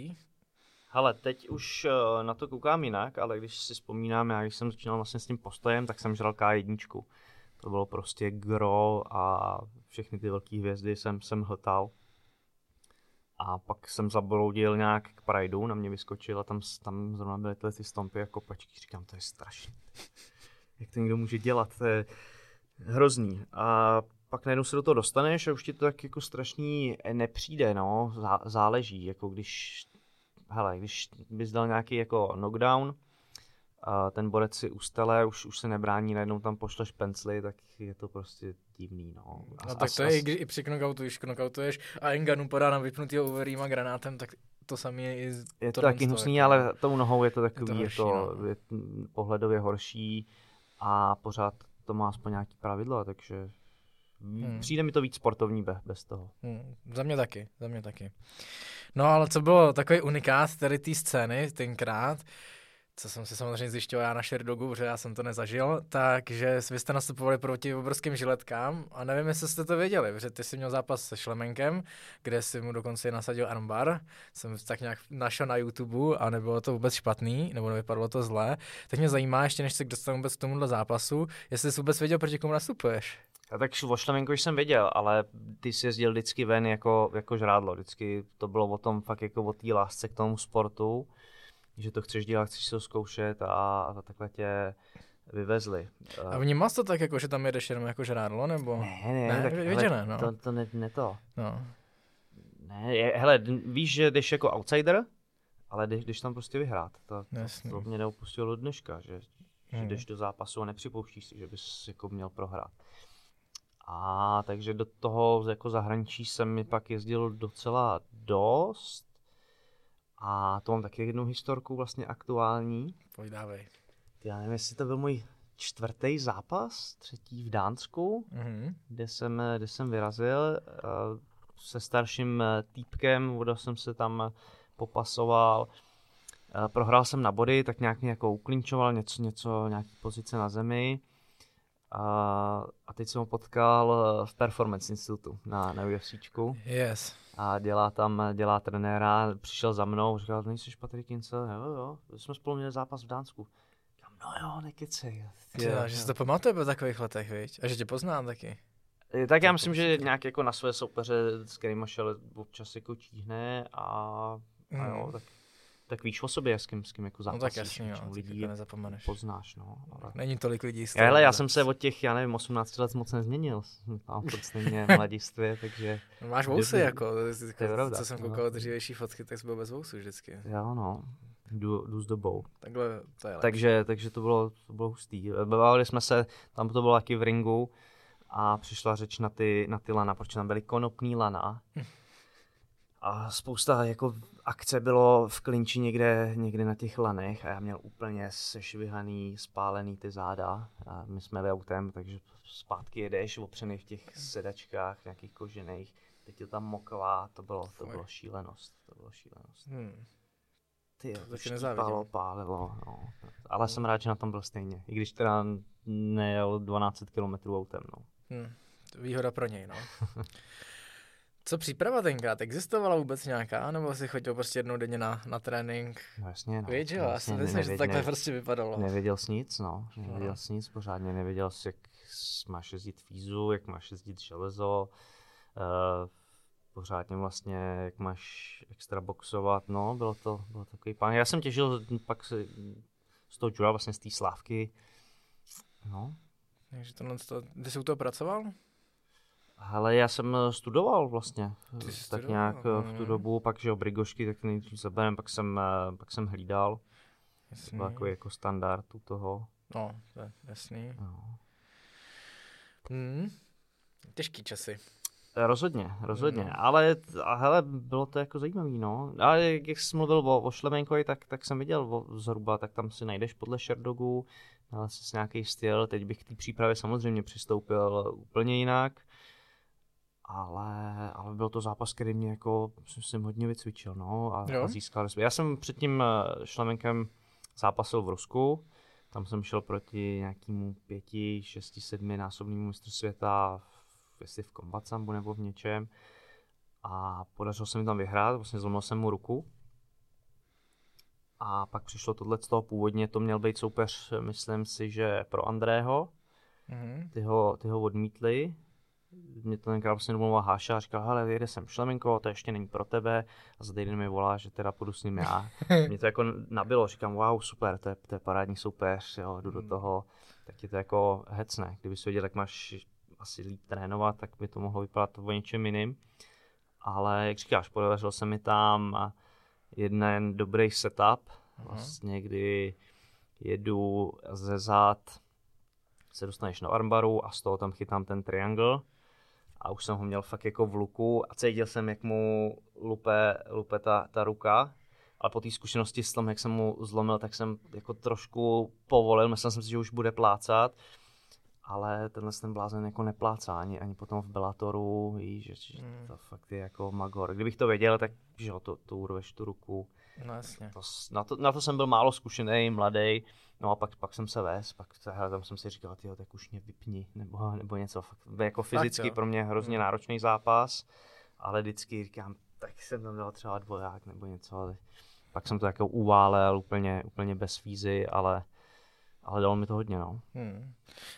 Ale teď už uh, na to koukám jinak, ale když si vzpomínám, já když jsem začínal vlastně s tím postojem, tak jsem žral K1. To bylo prostě gro a všechny ty velké hvězdy jsem, jsem hltal. A pak jsem zabroudil nějak k Prideu, na mě vyskočil a tam, tam zrovna byly tyhle ty stompy a kopačky. Říkám, to je strašné. Jak to někdo může dělat, to je hrozný. A pak najednou se do toho dostaneš a už ti to tak jako strašný nepřijde, no, záleží, jako když, hele, když bys dal nějaký jako knockdown, a ten borec si ustale, už, už se nebrání, najednou tam pošleš pencly, tak je to prostě divný, no. A, no tak to je, i, i při knockoutu, když knockoutuješ a Enganu podá na vypnutýho overeema granátem, tak to samé je i Je to taky hnusný, jako, ale tou nohou je to takový, je to, horší, je to no. je pohledově horší a pořád to má aspoň nějaký pravidlo, takže hmm. přijde mi to víc sportovní bez, bez toho. Hmm. Za mě taky, za mě taky. No ale co bylo takový unikát tady té scény tenkrát, co jsem si samozřejmě zjišťoval já na Sherdogu, protože já jsem to nezažil, takže vy jste nastupovali proti obrovským žiletkám a nevím, jestli jste to věděli, protože ty jsi měl zápas se Šlemenkem, kde si mu dokonce nasadil armbar, jsem tak nějak našel na YouTube a nebylo to vůbec špatný, nebo nevypadalo to zlé. Tak mě zajímá, ještě než se dostanu vůbec k tomuhle zápasu, jestli jsi vůbec věděl, proti komu nastupuješ. A tak o Šlemenku jsem věděl, ale ty jsi jezdil vždycky ven jako, jako žrádlo. Vždycky to bylo o tom fakt jako o té lásce k tomu sportu že to chceš dělat, chceš to zkoušet a, a takhle tě vyvezli. A vnímal jsi to tak, jako, že tam jedeš jenom jako žrádlo, nebo? Ne, ne, ne tak, hele, ne, no. to, to ne, ne to. No. Ne, je, hele, víš, že jdeš jako outsider, ale jdeš, jdeš tam prostě vyhrát. To, to, to mě neopustilo do dneška, že, že hmm. jdeš do zápasu a nepřipouštíš si, že bys jako měl prohrát. A takže do toho jako zahraničí jsem mi pak jezdil docela dost a to mám taky jednu historku vlastně aktuální. Pojdávej. Já nevím, jestli to byl můj čtvrtý zápas, třetí v Dánsku, mm-hmm. kde, jsem, kde jsem vyrazil uh, se starším eh, týpkem, voda jsem se tam popasoval. Uh, prohrál jsem na body, tak nějak mě jako uklinčoval něco, něco, nějaký pozice na zemi. A, a teď jsem ho potkal v Performance Institutu na, na UFCčku. Yes a dělá tam, dělá trenéra, přišel za mnou, říkal, nejsi Patrik Kince? Jo, jo, jsme spolu měli zápas v Dánsku. Říkám, no jo, nekecej. Jo, že si to pamatuje po takových letech, viď? A že tě poznám taky. Tak já myslím, že nějak jako na své soupeře, s kterými šel občas jako číhne a, a jo, mm. tak tak víš o sobě, s kým, s kým jako zápasíš. No tak jasně, jo, lidí nezapomeneš. poznáš, no. Ale... Není tolik lidí. Já, hele, já jsem se od těch, já nevím, 18 let moc nezměnil. Mám furt stejně mladistvě, takže... No, máš vousy, jako, to je pravda, co jsem koukal no. dřívější fotky, tak jsi byl bez vousů vždycky. Jo, no. Jdu, jdu s dobou. Takhle to je takže, takže to bylo, to bylo hustý. Bavili jsme se, tam to bylo taky v ringu, a přišla řeč na ty, na ty lana, protože tam byly konopný lana. A spousta jako akce bylo v klinči někde, někde na těch lanech a já měl úplně sešvihaný, spálený ty záda. A my jsme jeli autem, takže zpátky jedeš opřený v těch sedačkách nějakých kožených. Teď je tam moklá, to bylo, to bylo šílenost. To bylo šílenost. Hmm. Ty, To to štípalo, pálilo, no. Ale jsem rád, že na tom byl stejně. I když teda nejel 12 km autem, no. Hmm. Výhoda pro něj, no. Co příprava tenkrát? Existovala vůbec nějaká? Nebo jsi chodil prostě jednou denně na, na trénink? No jasně, no. Víš, jo, já si myslím, že to nevěděl- takhle prostě vypadalo. Nevěděl jsi nic, no. Nevěděl Aha. jsi nic pořádně, nevěděl jsi, jak máš jezdit fízu, jak máš jezdit železo, uh, pořádně vlastně, jak máš extra boxovat, no, bylo to, bylo to takový pán. Já jsem těžil pak se, z toho jura, vlastně z té slávky, no. Takže tohle, to, ty jsi u toho pracoval? Ale já jsem eh, studoval vlastně, Ty eh, jsi tak studoval, nějak eh, v tu mhm. dobu, pak že jo, brigošky, tak nejdřív zaberem, pak jsem, pak jsem hlídal, to Jasný. byl takový jako standard u toho, No, to je jasný. no. Hmm. Těžký časy. Rozhodně, rozhodně, No. ale a hele, bylo to jako zajímavý, no. A jak jak jsi mluvil o, o Šlemenkovi, tak, tak jsem viděl o, zhruba, tak tam si najdeš podle Sherdogu, ale si nějaký styl, teď bych k té přípravě samozřejmě přistoupil úplně jinak, ale, ale byl to zápas, který mě jako, jsem, hodně vycvičil, no, a, Jo? a získal respekt. Já jsem před tím eh, Šlemenkem zápasil v Rusku, tam jsem šel proti nějakému pěti, šesti, sedmi násobnému mistru světa, jestli v Combat Sambu nebo v něčem. A podařilo se mi tam vyhrát, vlastně zlomil jsem mu ruku. A pak přišlo tohle z toho původně, to měl být soupeř, myslím si, že pro Andrého, Mhm. ty ho, ty ho odmítli. Mě to tenkrát vlastně domluvil Háša a říkal, hele, vyjede sem Šlemenko, to ještě není pro tebe. A za týden mi volá, že teda půjdu s ním já. Mě to jako nabilo, říkám, wow, super, to je, to je parádní soupeř, jo, jdu do Hmm. toho. Tak ti to jako hecne. Kdyby si věděl, jak máš asi líp trénovat, tak by to mohlo vypadat o něčem jiným. Ale jak říkáš, podařilo se mi tam jeden dobrý setup, vlastně, kdy jedu ze zad, se dostaneš na armbaru a z toho tam chytám ten triangle a už jsem ho měl fakt jako v luku a cítil jsem, jak mu lupe, lupe ta, ta ruka, ale po té zkušenosti s tom, jak jsem mu zlomil, tak jsem jako trošku povolil, myslel jsem si, že už bude plácat, ale tenhle ten blázen jako neplácá ani, ani potom v Bellatoru, víš, že, že Hmm. to fakt je jako magor. Kdybych to věděl, tak že jo, to, to urveš tu ruku. No jasně. To, na, to, na to jsem byl málo zkušený, mladý, no a pak, pak jsem se vez, pak hele, tam jsem si říkal, tyjo, tak už mě vypni, nebo, nebo něco, fakt, jako fyzicky jo. pro mě hrozně Hmm. náročný zápas, ale vždycky říkám, tak jsem tam dal třeba dvoják nebo něco, ale pak jsem to jako uválel úplně, úplně bez fízy, ale, ale dalo mi to hodně, no. Hmm.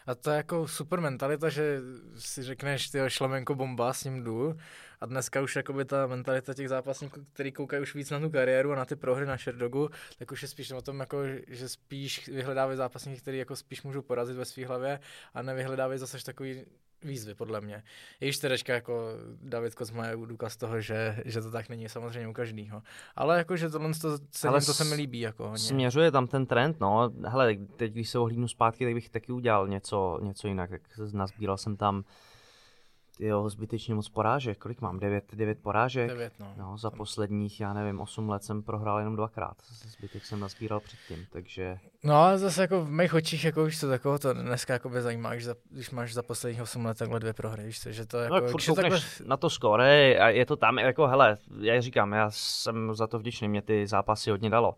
A to je jako super mentalita, že si řekneš, ty šlemenko bomba, s ním jdu. A dneska už jakoby ta mentalita těch zápasníků, který koukají už víc na tu kariéru a na ty prohry na Sherdogu, tak už je spíš o tom, jako, že spíš vyhledávají zápasníky, který jako spíš můžou porazit ve své hlavě a nevyhledávají zase takový výzvy, podle mě. Když teďka jako David Kozma je důkaz toho, že, že to tak není samozřejmě u každého. Ale jako, že tohle to, se, Ale to se mi líbí. Jako hodně. Směřuje tam ten trend, no. Hele, teď, když se ohlídnu zpátky, tak bych taky udělal něco, něco jinak. Tak nazbíral jsem tam jo, zbytečně moc porážek. Kolik mám? Devět, devět porážek? Devět, no. No, za posledních, já nevím, 8 let jsem prohrál jenom dvakrát. Zbytek jsem nazbíral předtím, takže No ale zase jako v mých očích jako už to takového to dneska jako by zajímá, když, za, když máš za posledních 8 let takhle dvě prohry, víš že to jako, No, furt když je takhle, na to skore a je to tam, jako hele, já říkám, já jsem za to vděčný, mě ty zápasy hodně dalo.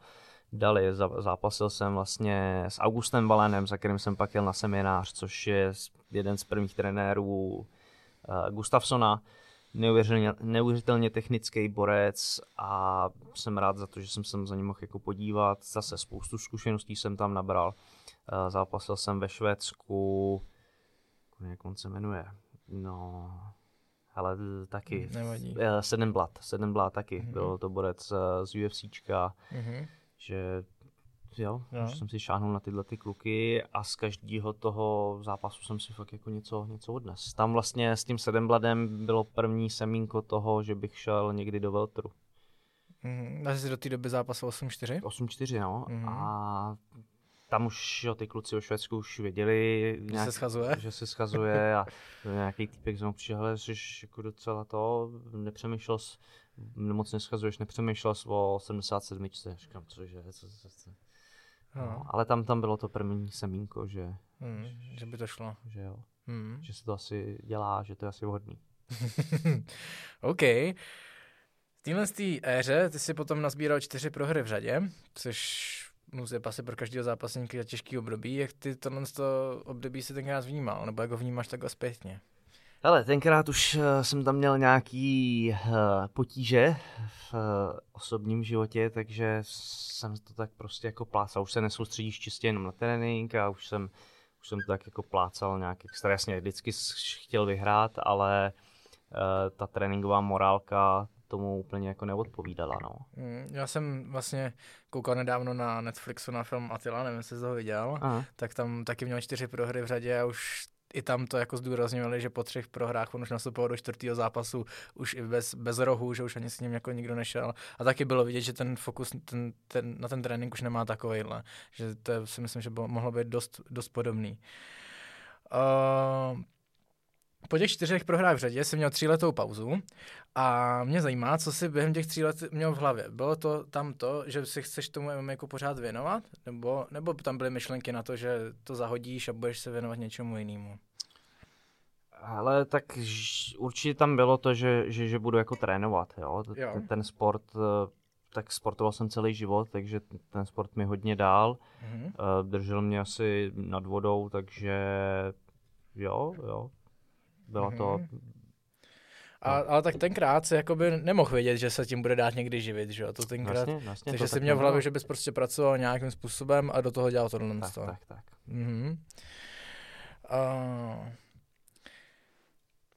Dali, zápasil jsem vlastně s Augustem Valenem, za kterým jsem pak jel na seminář, což je jeden z prvních trenérů Gustafsona. Neuvěřitelně, neuvěřitelně technický borec a jsem rád za to, že jsem se za ním mohl jako podívat. Zase spoustu zkušeností jsem tam nabral. Uh, zápasil jsem ve Švédsku, jak on se jmenuje, no, ale taky. Nevadí. Eh, Sedenblad, Sedenblad taky, Mhm. byl to borec eh, z UFCčka, Mhm. že jo, Jo. že jsem si šáhnul na tyhle ty kluky a z každého toho zápasu jsem si fakt jako něco, něco odnes. Tam vlastně s tím Sedenbladem bylo první semínko toho, že bych šel někdy do Veltru. Mhm. A jsi do té doby zápasil 8-4? 8-4, no. Mhm. A tam už jo, ty kluci o Švédsku už věděli, Že se schazuje? že se schazuje a nějaký týpek znovu přišel, jsi jako docela to, nepřemýšlel jsi, moc neschazuješ, nepřemýšlel jsi o 77. Říkám, cože, co, co, co. No, No. ale tam, tam bylo to první semínko, že, Hmm, že by to šlo. že jo, Hmm. že se to asi dělá, že to je asi vhodný. OK. V téhle éře ty si potom nazbíral čtyři prohry v řadě, což musí asi pro každého zápasníka těžký období. Jak ty tohle z toho období si tenkrát vnímal, nebo jak ho vnímáš takhle zpětně? Hele, tenkrát už eh, jsem tam měl nějaký uh, potíže v uh, osobním životě, takže jsem to tak prostě jako plácal. Už se nesoustředíš čistě jenom na trénink a už jsem, už jsem to tak jako plácal nějak extra. Jasně, vždycky chtěl vyhrát, ale ta tréninková morálka tomu úplně jako neodpovídala, no. Hmm, já jsem vlastně koukal nedávno na Netflixu na film Attila, nevím, jestli jsi ho viděl, Aha. tak tam taky měl čtyři prohry v řadě a už i tam to jako zdůrazňovali, že po třech prohrách on už nastupoval do čtvrtého zápasu už i bez, bez rohu, že už ani s ním jako nikdo nešel. A taky bylo vidět, že ten fokus ten, ten, na ten trénink už nemá takovejhle. Že to si myslím, že bylo, mohlo být dost, dost podobný. Uh, po těch čtyřech prohrách v řadě jsem měl tříletou pauzu a mě zajímá, co si během těch tří let měl v hlavě. Bylo to tam to, že si chceš tomu MMA pořád věnovat? Nebo, nebo tam byly myšlenky na to, že to zahodíš a budeš se věnovat něčemu jinému? Ale tak určitě tam bylo to, že, že, že budu jako trénovat, jo. Jo. Ten, ten sport, eh, tak sportoval jsem celý život, takže ten sport mi hodně dál. Mhm. Eh, držel mě asi nad vodou, takže jo, jo. Byla to, A, ale tak tenkrát si jakoby nemohl vědět, že se tím bude dát někdy živit, že jo? To tenkrát, vlastně, vlastně takže to jsi tak měl v hlavě, že bys prostě pracoval nějakým způsobem a do toho dělal tohle. Tak, tak, tak. Mhm. Uh,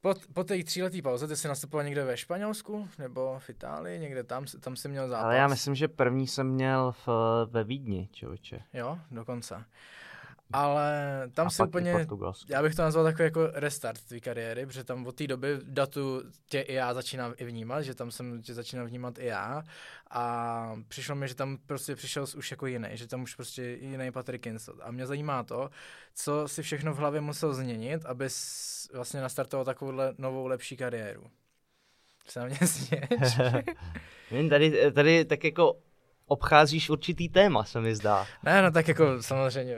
po, po té tříleté pauze ty jsi nastupoval někde ve Španělsku nebo v Itálii, někde tam, tam jsi měl zápas. Ale já myslím, že první jsem měl v, ve Vídni, člověče. Jo, dokonce. Ale tam A si úplně, já bych to nazval takový jako restart tvé kariéry, protože tam od té doby datu tě i já začínám i vnímat, že tam jsem tě začínal vnímat i já a přišlo mi, že tam prostě přišel už jako jiný, že tam už prostě jiný Patrick Kinsot. A mě zajímá to, co si všechno v hlavě musel změnit, abys vlastně nastartoval takovouhle novou lepší kariéru. Se na mě tady, tady tak jako obcházíš určitý téma, se mi zdá. ne, no tak jako samozřejmě,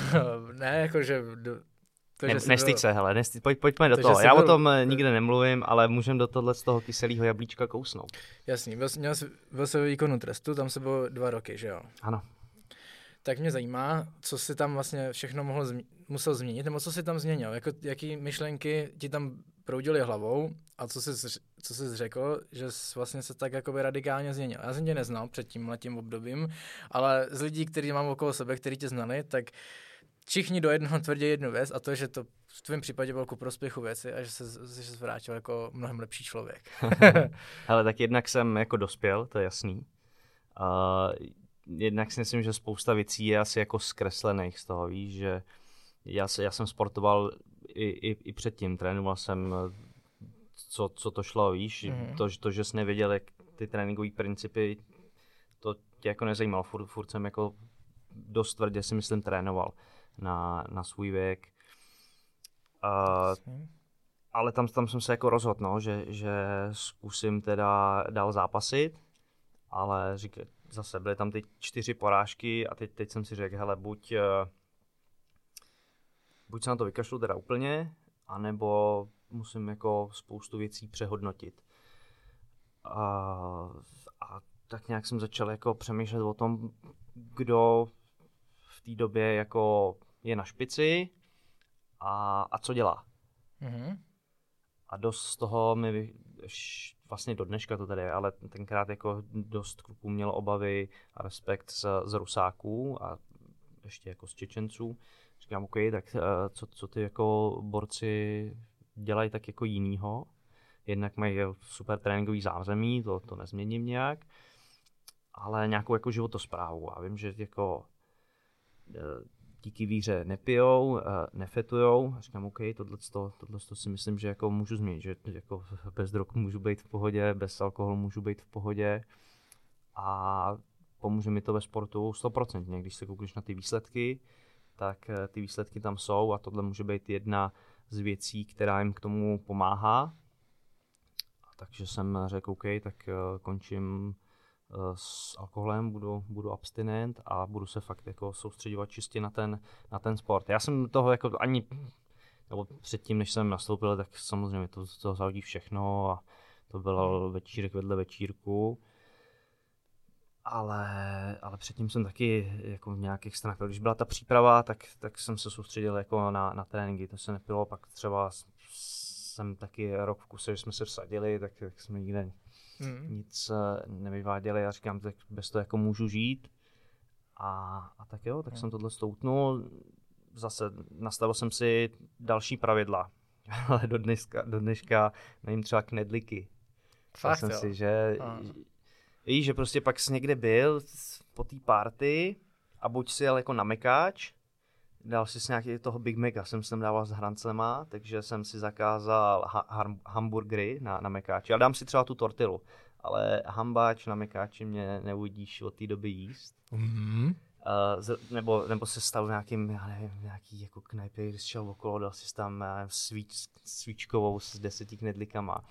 ne, jako že... To, Ne, nestyď byl- se, hele, nestyď, pojď, pojďme do To, toho. Já o byl- tom eh, nikde nemluvím, ale můžeme do tohle z toho kyselého jablíčka kousnout. Jasný, byl, měl byl jsi ve výkonu trestu, tam se bylo dva roky, že jo? Ano. Tak mě zajímá, co si tam vlastně všechno mohl zmi- musel změnit, nebo co si tam změnil, jako, jaký myšlenky ti tam proudily hlavou a co jsi, co jsi řekl, že jsi vlastně se tak jakoby radikálně změnil. Já jsem tě neznal před tím letím obdobím, ale z lidí, který mám okolo sebe, který tě znali, tak všichni do jednoho tvrdí jednu věc a to je, že to v tvém případě bylo ku prospěchu věci a že se, že se vrátil jako mnohem lepší člověk. Ale tak jednak jsem jako dospěl, to je jasný. Uh, jednak si myslím, že spousta věcí je asi jako zkreslených z toho, víš, že já, já jsem sportoval i, i, i předtím, trénoval jsem, co, co to šlo, víš, mm-hmm. to, že- to, že jsi nevěděl, jak ty tréninkové principy, to tě jako nezajímalo, furt, furt jsem jako dost tvrdě si myslím trénoval na, na svůj věk. Uh, ale tam, tam jsem se jako rozhodl, no, že, že zkusím teda dál zápasit, ale řík, zase byly tam ty čtyři porážky a teď, teď jsem si řekl, hele, buď, eh, buď se na to vykašlu teda úplně, anebo musím jako spoustu věcí přehodnotit. A, a tak nějak jsem začal jako přemýšlet o tom, kdo v té době jako je na špici a, a co dělá. Mhm. A dost z toho mi vlastně do dneška to tady je, ale tenkrát jako dost kluků mělo obavy a respekt z, z Rusáků a ještě jako z Čečenců. Říkám, OK, tak eh, co, co ty jako borci dělají tak jako jinýho. Jednak mají super tréninkový zázemí, to, to nezměním nějak, ale nějakou jako životosprávu. A vím, že jako eh, díky víře nepijou, eh, nefetujou. Říkám, OK, tohle, tohle si myslím, že jako můžu změnit, že jako bez drog můžu být v pohodě, bez alkoholu můžu být v pohodě. A pomůže mi to ve sportu 100%. Když se koukneš na ty výsledky, tak eh, ty výsledky tam jsou a tohle může být jedna z věcí, která jim k tomu pomáhá. Takže jsem řekl, OK, tak eh, končím eh, s alkoholem, budu, budu abstinent a budu se fakt jako soustředovat čistě na ten, na ten sport. Já jsem toho jako ani, nebo předtím, než jsem nastoupil, tak samozřejmě to, to zahodí všechno a to byl večírek vedle večírku. Ale, ale předtím jsem taky jako v nějakých stranách, když byla ta příprava, tak, tak jsem se soustředil jako na, na tréninky, to se nepilo, pak třeba jsem taky rok v kuse, že jsme se vsadili, tak, tak jsme nikde mm. nic eh, nevyváděli a říkám, tak bez toho jako můžu žít. A, a tak jo, tak mm. jsem tohle stoutnul. Zase nastavil jsem si další pravidla, ale do dneška, do dneška nevím třeba knedliky. Fakt, jsem jo. si, že víš, že prostě pak jsi někde byl po té party a buď si jel jako na mekáč, dal si nějaký toho Big Maca, jsem si tam dával s hrancema, takže jsem si zakázal ha- ha- hamburgery na, na mekáči. A dám si třeba tu tortilu, ale hambáč na mekáči mě neuvidíš od té doby jíst. Mm-hmm. Uh, z, nebo, nebo se stal nějakým, já nevím, nějaký jako knajpě, když šel okolo, dal si tam svíč, svíčkovou s deseti knedlikama.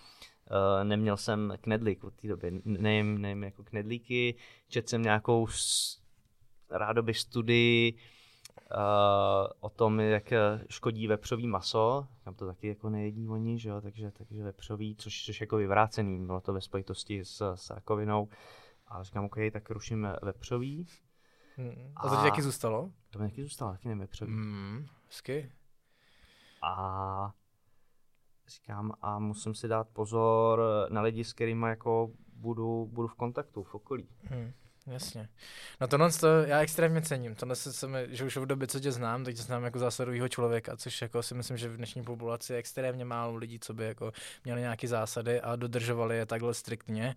Uh, neměl jsem knedlík od té doby, nejím, nejím jako knedlíky, četl jsem nějakou s, rádoby studii uh, o tom, jak škodí vepřový maso, tam to taky jako nejedí oni, že jo? Takže, takže vepřový, což, což jako vyvrácený, bylo to ve spojitosti s, s rakovinou. A říkám, OK, tak ruším vepřový. Mm. A to ti taky zůstalo? To mi taky zůstalo, taky nevím vepřový. Mm, hezky. A říkám, a musím si dát pozor na lidi, s kterými jako budu, budu v kontaktu, v okolí. Hmm, jasně. No tohle to já extrémně cením. Tohle se, se mi, že už v době, co tě znám, tak tě znám jako zásadovýho člověka, což jako si myslím, že v dnešní populaci je extrémně málo lidí, co by jako měli nějaké zásady a dodržovali je takhle striktně.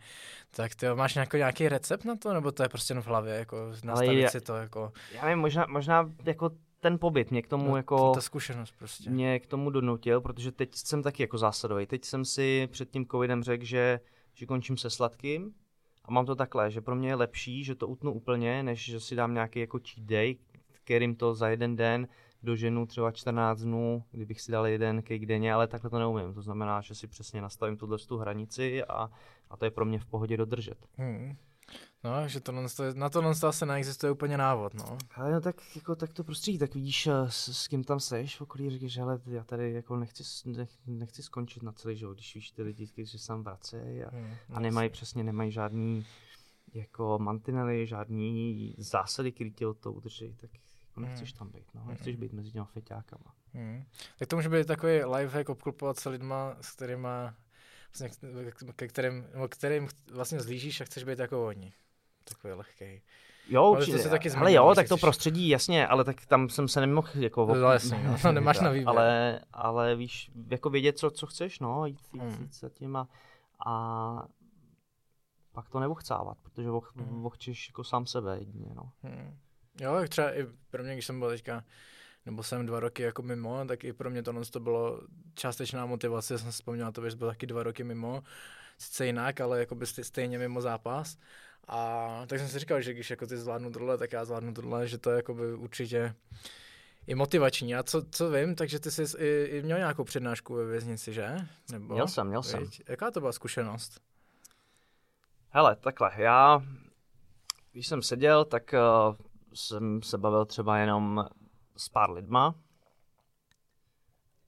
Tak ty máš nějaký, nějaký recept na to, nebo to je prostě jen v hlavě, jako nastavit já, si to jako... Já nevím, možná, možná jako ten pobyt mě k tomu no, jako... Ta zkušenost prostě. Mě k tomu donutil, protože teď jsem taky jako zásadový. Teď jsem si před tím covidem řekl, že, že končím se sladkým a mám to takhle, že pro mě je lepší, že to utnu úplně, než že si dám nějaký jako cheat day, kterým to za jeden den doženu třeba 14 dnů, kdybych si dal jeden cake denně, ale takhle to neumím. To znamená, že si přesně nastavím tuhle tu hranici a, a to je pro mě v pohodě dodržet. Hmm. No, že to, na to to asi neexistuje úplně návod, no. Ale no tak, jako, tak to prostředí, tak vidíš, s, s kým tam seš v okolí, říkáš, ale já tady jako nechci, nech, nechci skončit na celý život, když víš ty lidi, kteří se sám vracejí a, hmm, a nemají přesně, nemají žádný jako mantinely, žádný zásady, které tě od toho udrží, tak jako nechceš tam být, no, nechceš být mezi těma feťákama. Hmm. Tak to může být takový lifehack obklopovat se lidma, s kterýma vlastně, ke kterým, kterým vlastně zlížíš a chceš být jako oni. Takový lehký. Jo, určitě. Se taky ale jo, tak to prostředí, jasně, ale tak tam jsem se nemohl jako... No, jasně, no, nemáš na výběr. Ale, ale víš, jako vědět, co, co chceš, no, jít, jít, hmm. jít se tím a, a pak to nevochcávat, protože voch, hmm. jako sám sebe jedině, no. Hmm. Jo, třeba i pro mě, když jsem byl teďka nebo jsem dva roky jako mimo, tak i pro mě to, to bylo částečná motivace, jsem vzpomněl to, že byl taky dva roky mimo, sice jinak, ale jako by stejně mimo zápas. A tak jsem si říkal, že když jako ty zvládnu tohle, tak já zvládnu tohle, že to je jako by určitě i motivační. A co, co vím, takže ty jsi i, i měl nějakou přednášku ve věznici, že? Nebo, měl jsem, měl jsem. Jaká to byla zkušenost? Hele, takhle, já, když jsem seděl, tak uh, jsem se bavil třeba jenom s pár lidma,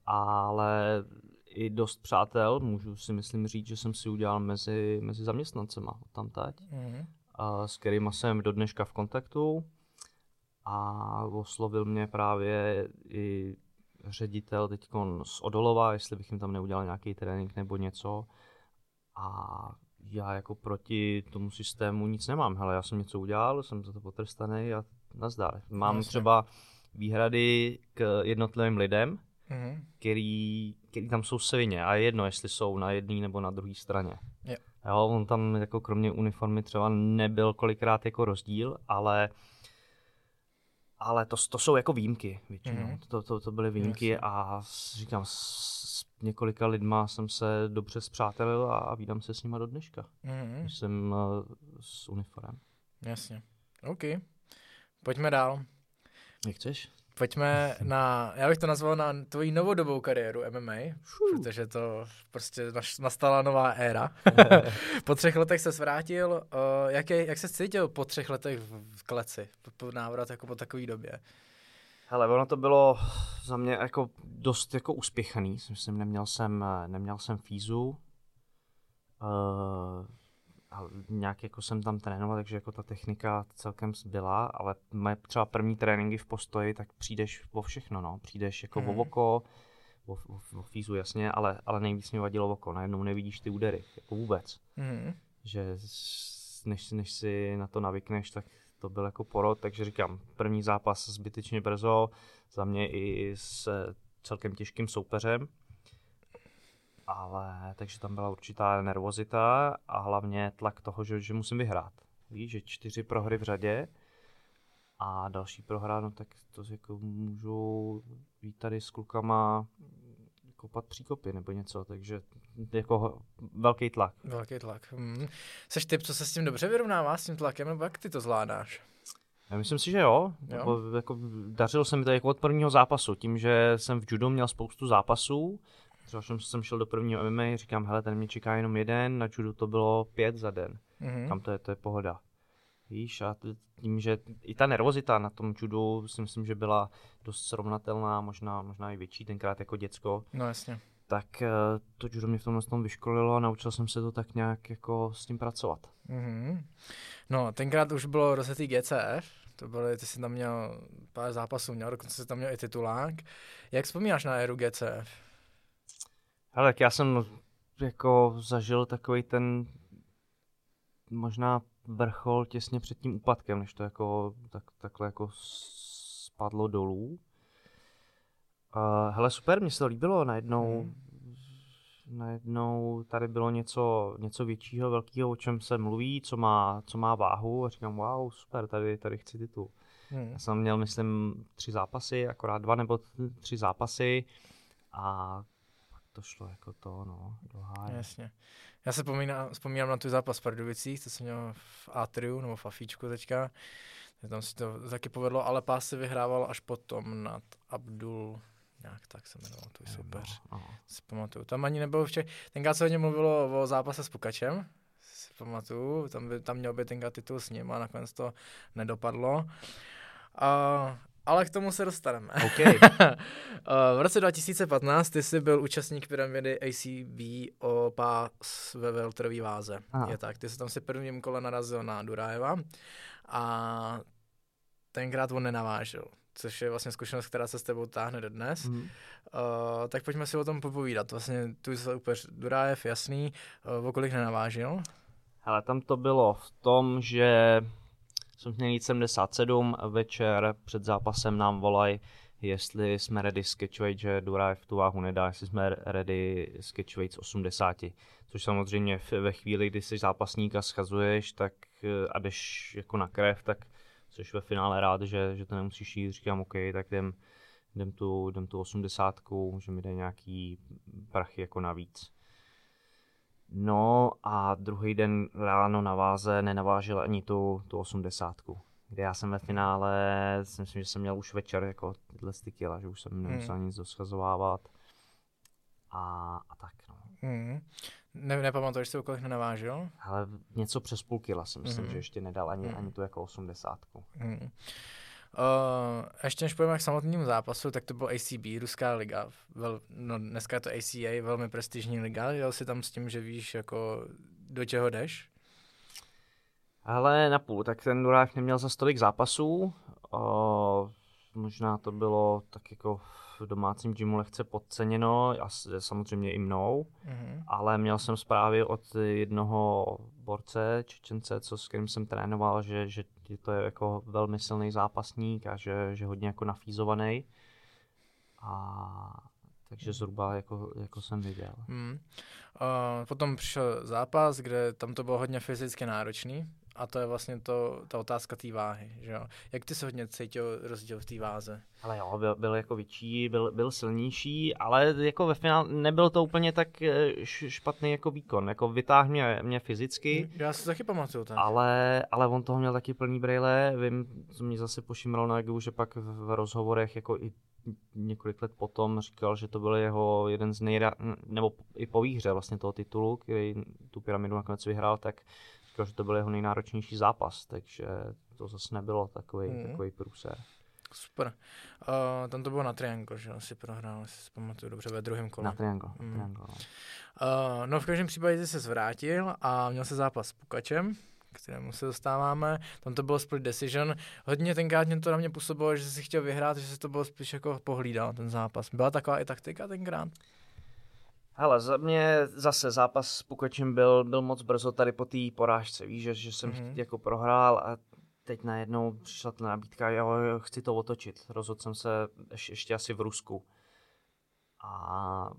ale i dost přátel, můžu si myslím říct, že jsem si udělal mezi, mezi zaměstnancema tam teď, mm-hmm. a s kterými jsem do dneška v kontaktu a oslovil mě právě i ředitel teď z Odolova, jestli bych jim tam neudělal nějaký trénink nebo něco a já jako proti tomu systému nic nemám. Hele, já jsem něco udělal, jsem za to potrestaný a nazdar. Mám Jasně. třeba výhrady k jednotlivým lidem, mm-hmm. který, který tam jsou svině a je jedno, jestli jsou na jedné nebo na druhé straně. Yeah. Jo, on tam jako kromě uniformy třeba nebyl kolikrát jako rozdíl, ale ale to, to jsou jako výjimky většinou. Mm-hmm. To, to, to byly výjimky yes. a říkám, s, s několika lidma jsem se dobře zpřátelil a, a vídám se s nima do dneška. Mm-hmm. Jsem uh, s uniformem. Jasně. OK. Pojďme dál. Jak chceš? Pojďme na, já bych to nazval na tvoji novodobou kariéru MMA, Fuh. protože to prostě nastala nová éra. po třech letech se vrátil. Uh, jak, je, jak se cítil po třech letech v kleci, po, po návrat jako po takové době? Hele, ono to bylo za mě jako dost jako uspěchaný. Myslím, neměl jsem, neměl jsem fízu. Uh, nějak jako jsem tam trénoval, takže jako ta technika celkem byla, ale moje třeba první tréninky v postoji, tak přijdeš po všechno, no. Přijdeš jako hmm. o oko, o, o, o fízu jasně, ale, ale nejvíc mě vadilo oko. Najednou nevidíš ty údery, jako vůbec. Hmm. Že než, než si na to navykneš, tak to byl jako porod, takže říkám, první zápas zbytečně brzo, za mě i s celkem těžkým soupeřem, ale takže tam byla určitá nervozita a hlavně tlak toho, že, že musím vyhrát. Víš, že čtyři prohry v řadě a další prohra, no tak to jako můžu být tady s klukama kopat příkopy nebo něco, takže jako velký tlak. Velký tlak. Hmm. Seš typ, co se s tím dobře vyrovnává, s tím tlakem, nebo jak ty to zvládáš? Já myslím si, že jo. jo. Jako, jako, dařilo se mi to jako od prvního zápasu. Tím, že jsem v judo měl spoustu zápasů, třeba jsem šel do prvního MMA, říkám, hele, ten mě čeká jenom jeden, na judu to bylo pět za den. Mm-hmm. Tam to je, to je pohoda. Víš, a tím, že i ta nervozita na tom judu si myslím, že byla dost srovnatelná, možná, možná i větší tenkrát jako děcko. No jasně. Tak eh, to judo mě v tomhle tom vyškolilo a naučil jsem se to tak nějak jako s tím pracovat. Mm-hmm. No, tenkrát už bylo rozjetý GCF, to byly, ty jsi tam měl pár zápasů, měl, dokonce jsi tam měl i titulák. Jak vzpomínáš na éru GCF? Hele, tak já jsem jako zažil takový ten možná vrchol těsně před tím úpadkem, než to jako tak, takhle jako spadlo dolů. Uh, hele, super, mně se to líbilo, najednou, hmm. najednou tady bylo něco, něco většího, velkého, o čem se mluví, co má, co má váhu a říkám, wow, super, tady, tady chci titul. Hmm. Já jsem měl, myslím, tři zápasy, akorát dva nebo tři zápasy a to šlo jako to, no, do háje. Jasně. Já se vzpomínám, vzpomínám na tu zápas v Pardubicích, to jsem měl v Atriu, nebo v Afíčku teďka. Tam si to taky povedlo, ale pás se vyhrával až potom nad Abdul nějak tak se jmenoval tvůj soupeř. No, no. Si pamatuju. Tam ani nebylo včera. Tenkrát se hodně mluvilo o zápase s Pukačem, si pamatuju. Tam, by, tam měl by tenkrát titul s ním a nakonec to nedopadlo. A ale k tomu se dostaneme. Okay. v roce 2015 ty jsi byl účastník pyramidy ACB o pás ve veltrové váze. Aha. Je tak, ty jsi tam si prvním kole narazil na Durajeva a tenkrát on nenavážil což je vlastně zkušenost, která se s tebou táhne do dnes. Mm. Uh, tak pojďme si o tom popovídat. Vlastně tu se úplně Durajev, jasný, uh, o kolik nenavážil? Ale tam to bylo v tom, že jsem měl jít 77, večer před zápasem nám volají, jestli jsme ready sketchweight, že Durajev tu váhu nedá, jestli jsme ready sketchweight z 80. Což samozřejmě ve chvíli, kdy jsi zápasník a schazuješ tak, eh, a jdeš jako na krev, tak jsi ve finále rád, že, že to nemusíš jít, říkám OK, tak jdem, jdem tu, jdem tu 80, že mi jde nějaký prachy jako navíc. No a druhý den ráno na váze nenavážil ani tu, tu osmdesátku. Kde já jsem ve finále, si myslím, že jsem měl už večer jako tyhle ty kila, že už jsem nemusel hmm. nic doschazovávat. A, a tak no. Hmm. Ne, nepamatuješ si, o kolik nenavážil? Ale něco přes půl kila si myslím, hmm. že ještě nedal ani, hmm. ani tu jako osmdesátku. Hmm. Uh, ještě než pojďme k samotnému zápasu, tak to byl ACB, Ruská liga. Vel, no, dneska je to ACA, velmi prestižní liga. Jel si tam s tím, že víš, jako do čeho jdeš? Ale na půl, tak ten Durák neměl za stolik zápasů. Uh, možná to bylo tak jako v domácím gymu lehce podceněno, a samozřejmě i mnou, mm-hmm. ale měl jsem zprávy od jednoho borce, Čečence, co, s kterým jsem trénoval, že, že to je jako velmi silný zápasník a že, že hodně jako nafízovaný. A takže zhruba jako, jako jsem viděl. Hmm. Uh, potom přišel zápas, kde tam to bylo hodně fyzicky náročný. A to je vlastně to, ta otázka té váhy, že jo. Jak ty se hodně cítil rozdíl v té váze? Ale jo, byl, byl jako větší, byl, byl silnější, ale jako ve finále nebyl to úplně tak eh, špatný jako výkon. Jako vytáhl mě, mě fyzicky. Já si taky pamatuju tak. Ale, ale on toho měl taky plný brýle. Vím, co mě zase pošimralo na Egu, že pak v rozhovorech jako i několik let potom říkal, že to byl jeho jeden z nejra... nebo i po výhře vlastně toho titulu, který tu pyramidu nakonec vyhrál, tak říkal, že to byl jeho nejnáročnější zápas, takže to zase nebylo takový, mm. takový průser. Super. Uh, tam to bylo na Triangle, že asi prohrál, si si pamatuju dobře, ve druhém kole. Na Triangle, mm. triangle no. Uh, no v každém případě se zvrátil a měl se zápas s Pukačem, kterému se dostáváme. Tam to bylo split decision. Hodně tenkrát mě to na mě působilo, že si chtěl vyhrát, že se to bylo spíš jako pohlídal ten zápas. Byla taková i taktika tenkrát? Hele, za mě zase zápas s Pukačem byl, byl moc brzo tady po té porážce, víš, že, že jsem mm-hmm. jako prohrál a teď najednou přišla ta nabídka, jo, jo, chci to otočit. Rozhodl jsem se ještě, ještě asi v Rusku. A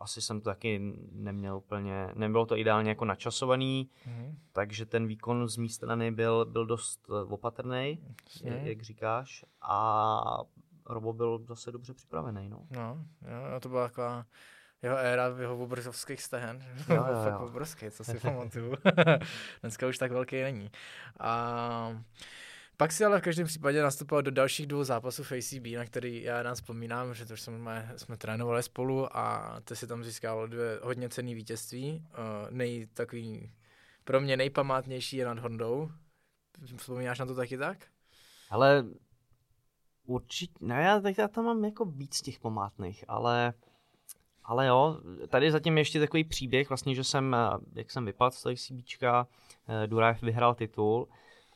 asi jsem to taky neměl úplně, nebylo to ideálně jako načasovaný, mm. takže ten výkon z mé strany byl, byl dost eh, opatrný, mm. jak říkáš, a Robo byl zase dobře připravený. No, no jo, to byla taková jeho éra v jeho obrzovských stehen. Jo, jo, jo. Fakt obrovský, co si pamatuju. Dneska už tak velký není. A pak si ale v každém případě nastupoval do dalších dvou zápasů v ACB, na který já nás vzpomínám, že to jsme, jsme trénovali spolu a ty si tam získal dvě hodně cenné vítězství. Uh, nej, takový, pro mě nejpamátnější je nad Hondou. Vzpomínáš na to taky tak? Ale určitě, ne, já, tak já tam mám jako víc těch památných, ale ale jo, tady zatím ještě takový příběh, vlastně, že jsem, eh, jak jsem vypadl z toho CBčka, eh, Durajev vyhrál titul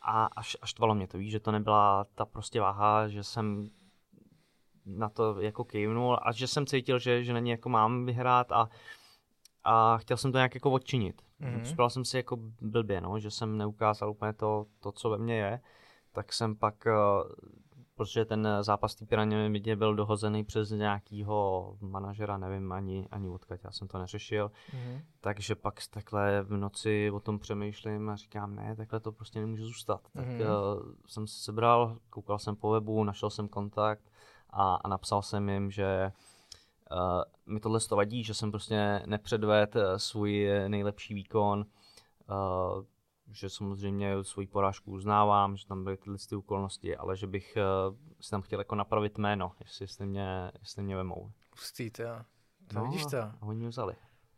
a až, až tvalo mě to, víš, že to nebyla ta prostě váha, že jsem na to jako kejvnul a že jsem cítil, že, že na ní jako mám vyhrát a, a chtěl jsem to nějak jako odčinit. Mm-hmm. Připadal jsem si jako blbě, no, že jsem neukázal úplně to, to, co ve mně je, tak jsem pak, eh, protože ten zápas té pyramidě byl dohozený přes nějakýho manažera, nevím ani, ani odkud, já jsem to neřešil, mm-hmm. takže pak takhle v noci o tom přemýšlím a říkám, ne, takhle to prostě nemůže zůstat. Tak mm-hmm. uh, jsem se sebral, koukal jsem po webu, našel jsem kontakt a, a napsal jsem jim, že uh, mi tohle to vadí, že jsem prostě nepředvedl svůj nejlepší výkon, uh, že samozřejmě svoji porážku uznávám, že tam byly tyhle ty okolnosti, ale že bych uh, si tam chtěl jako napravit jméno, jestli, jestli, mě, jestli mě vemou. Pustý, to, to no, vidíš to. A oni mě vzali.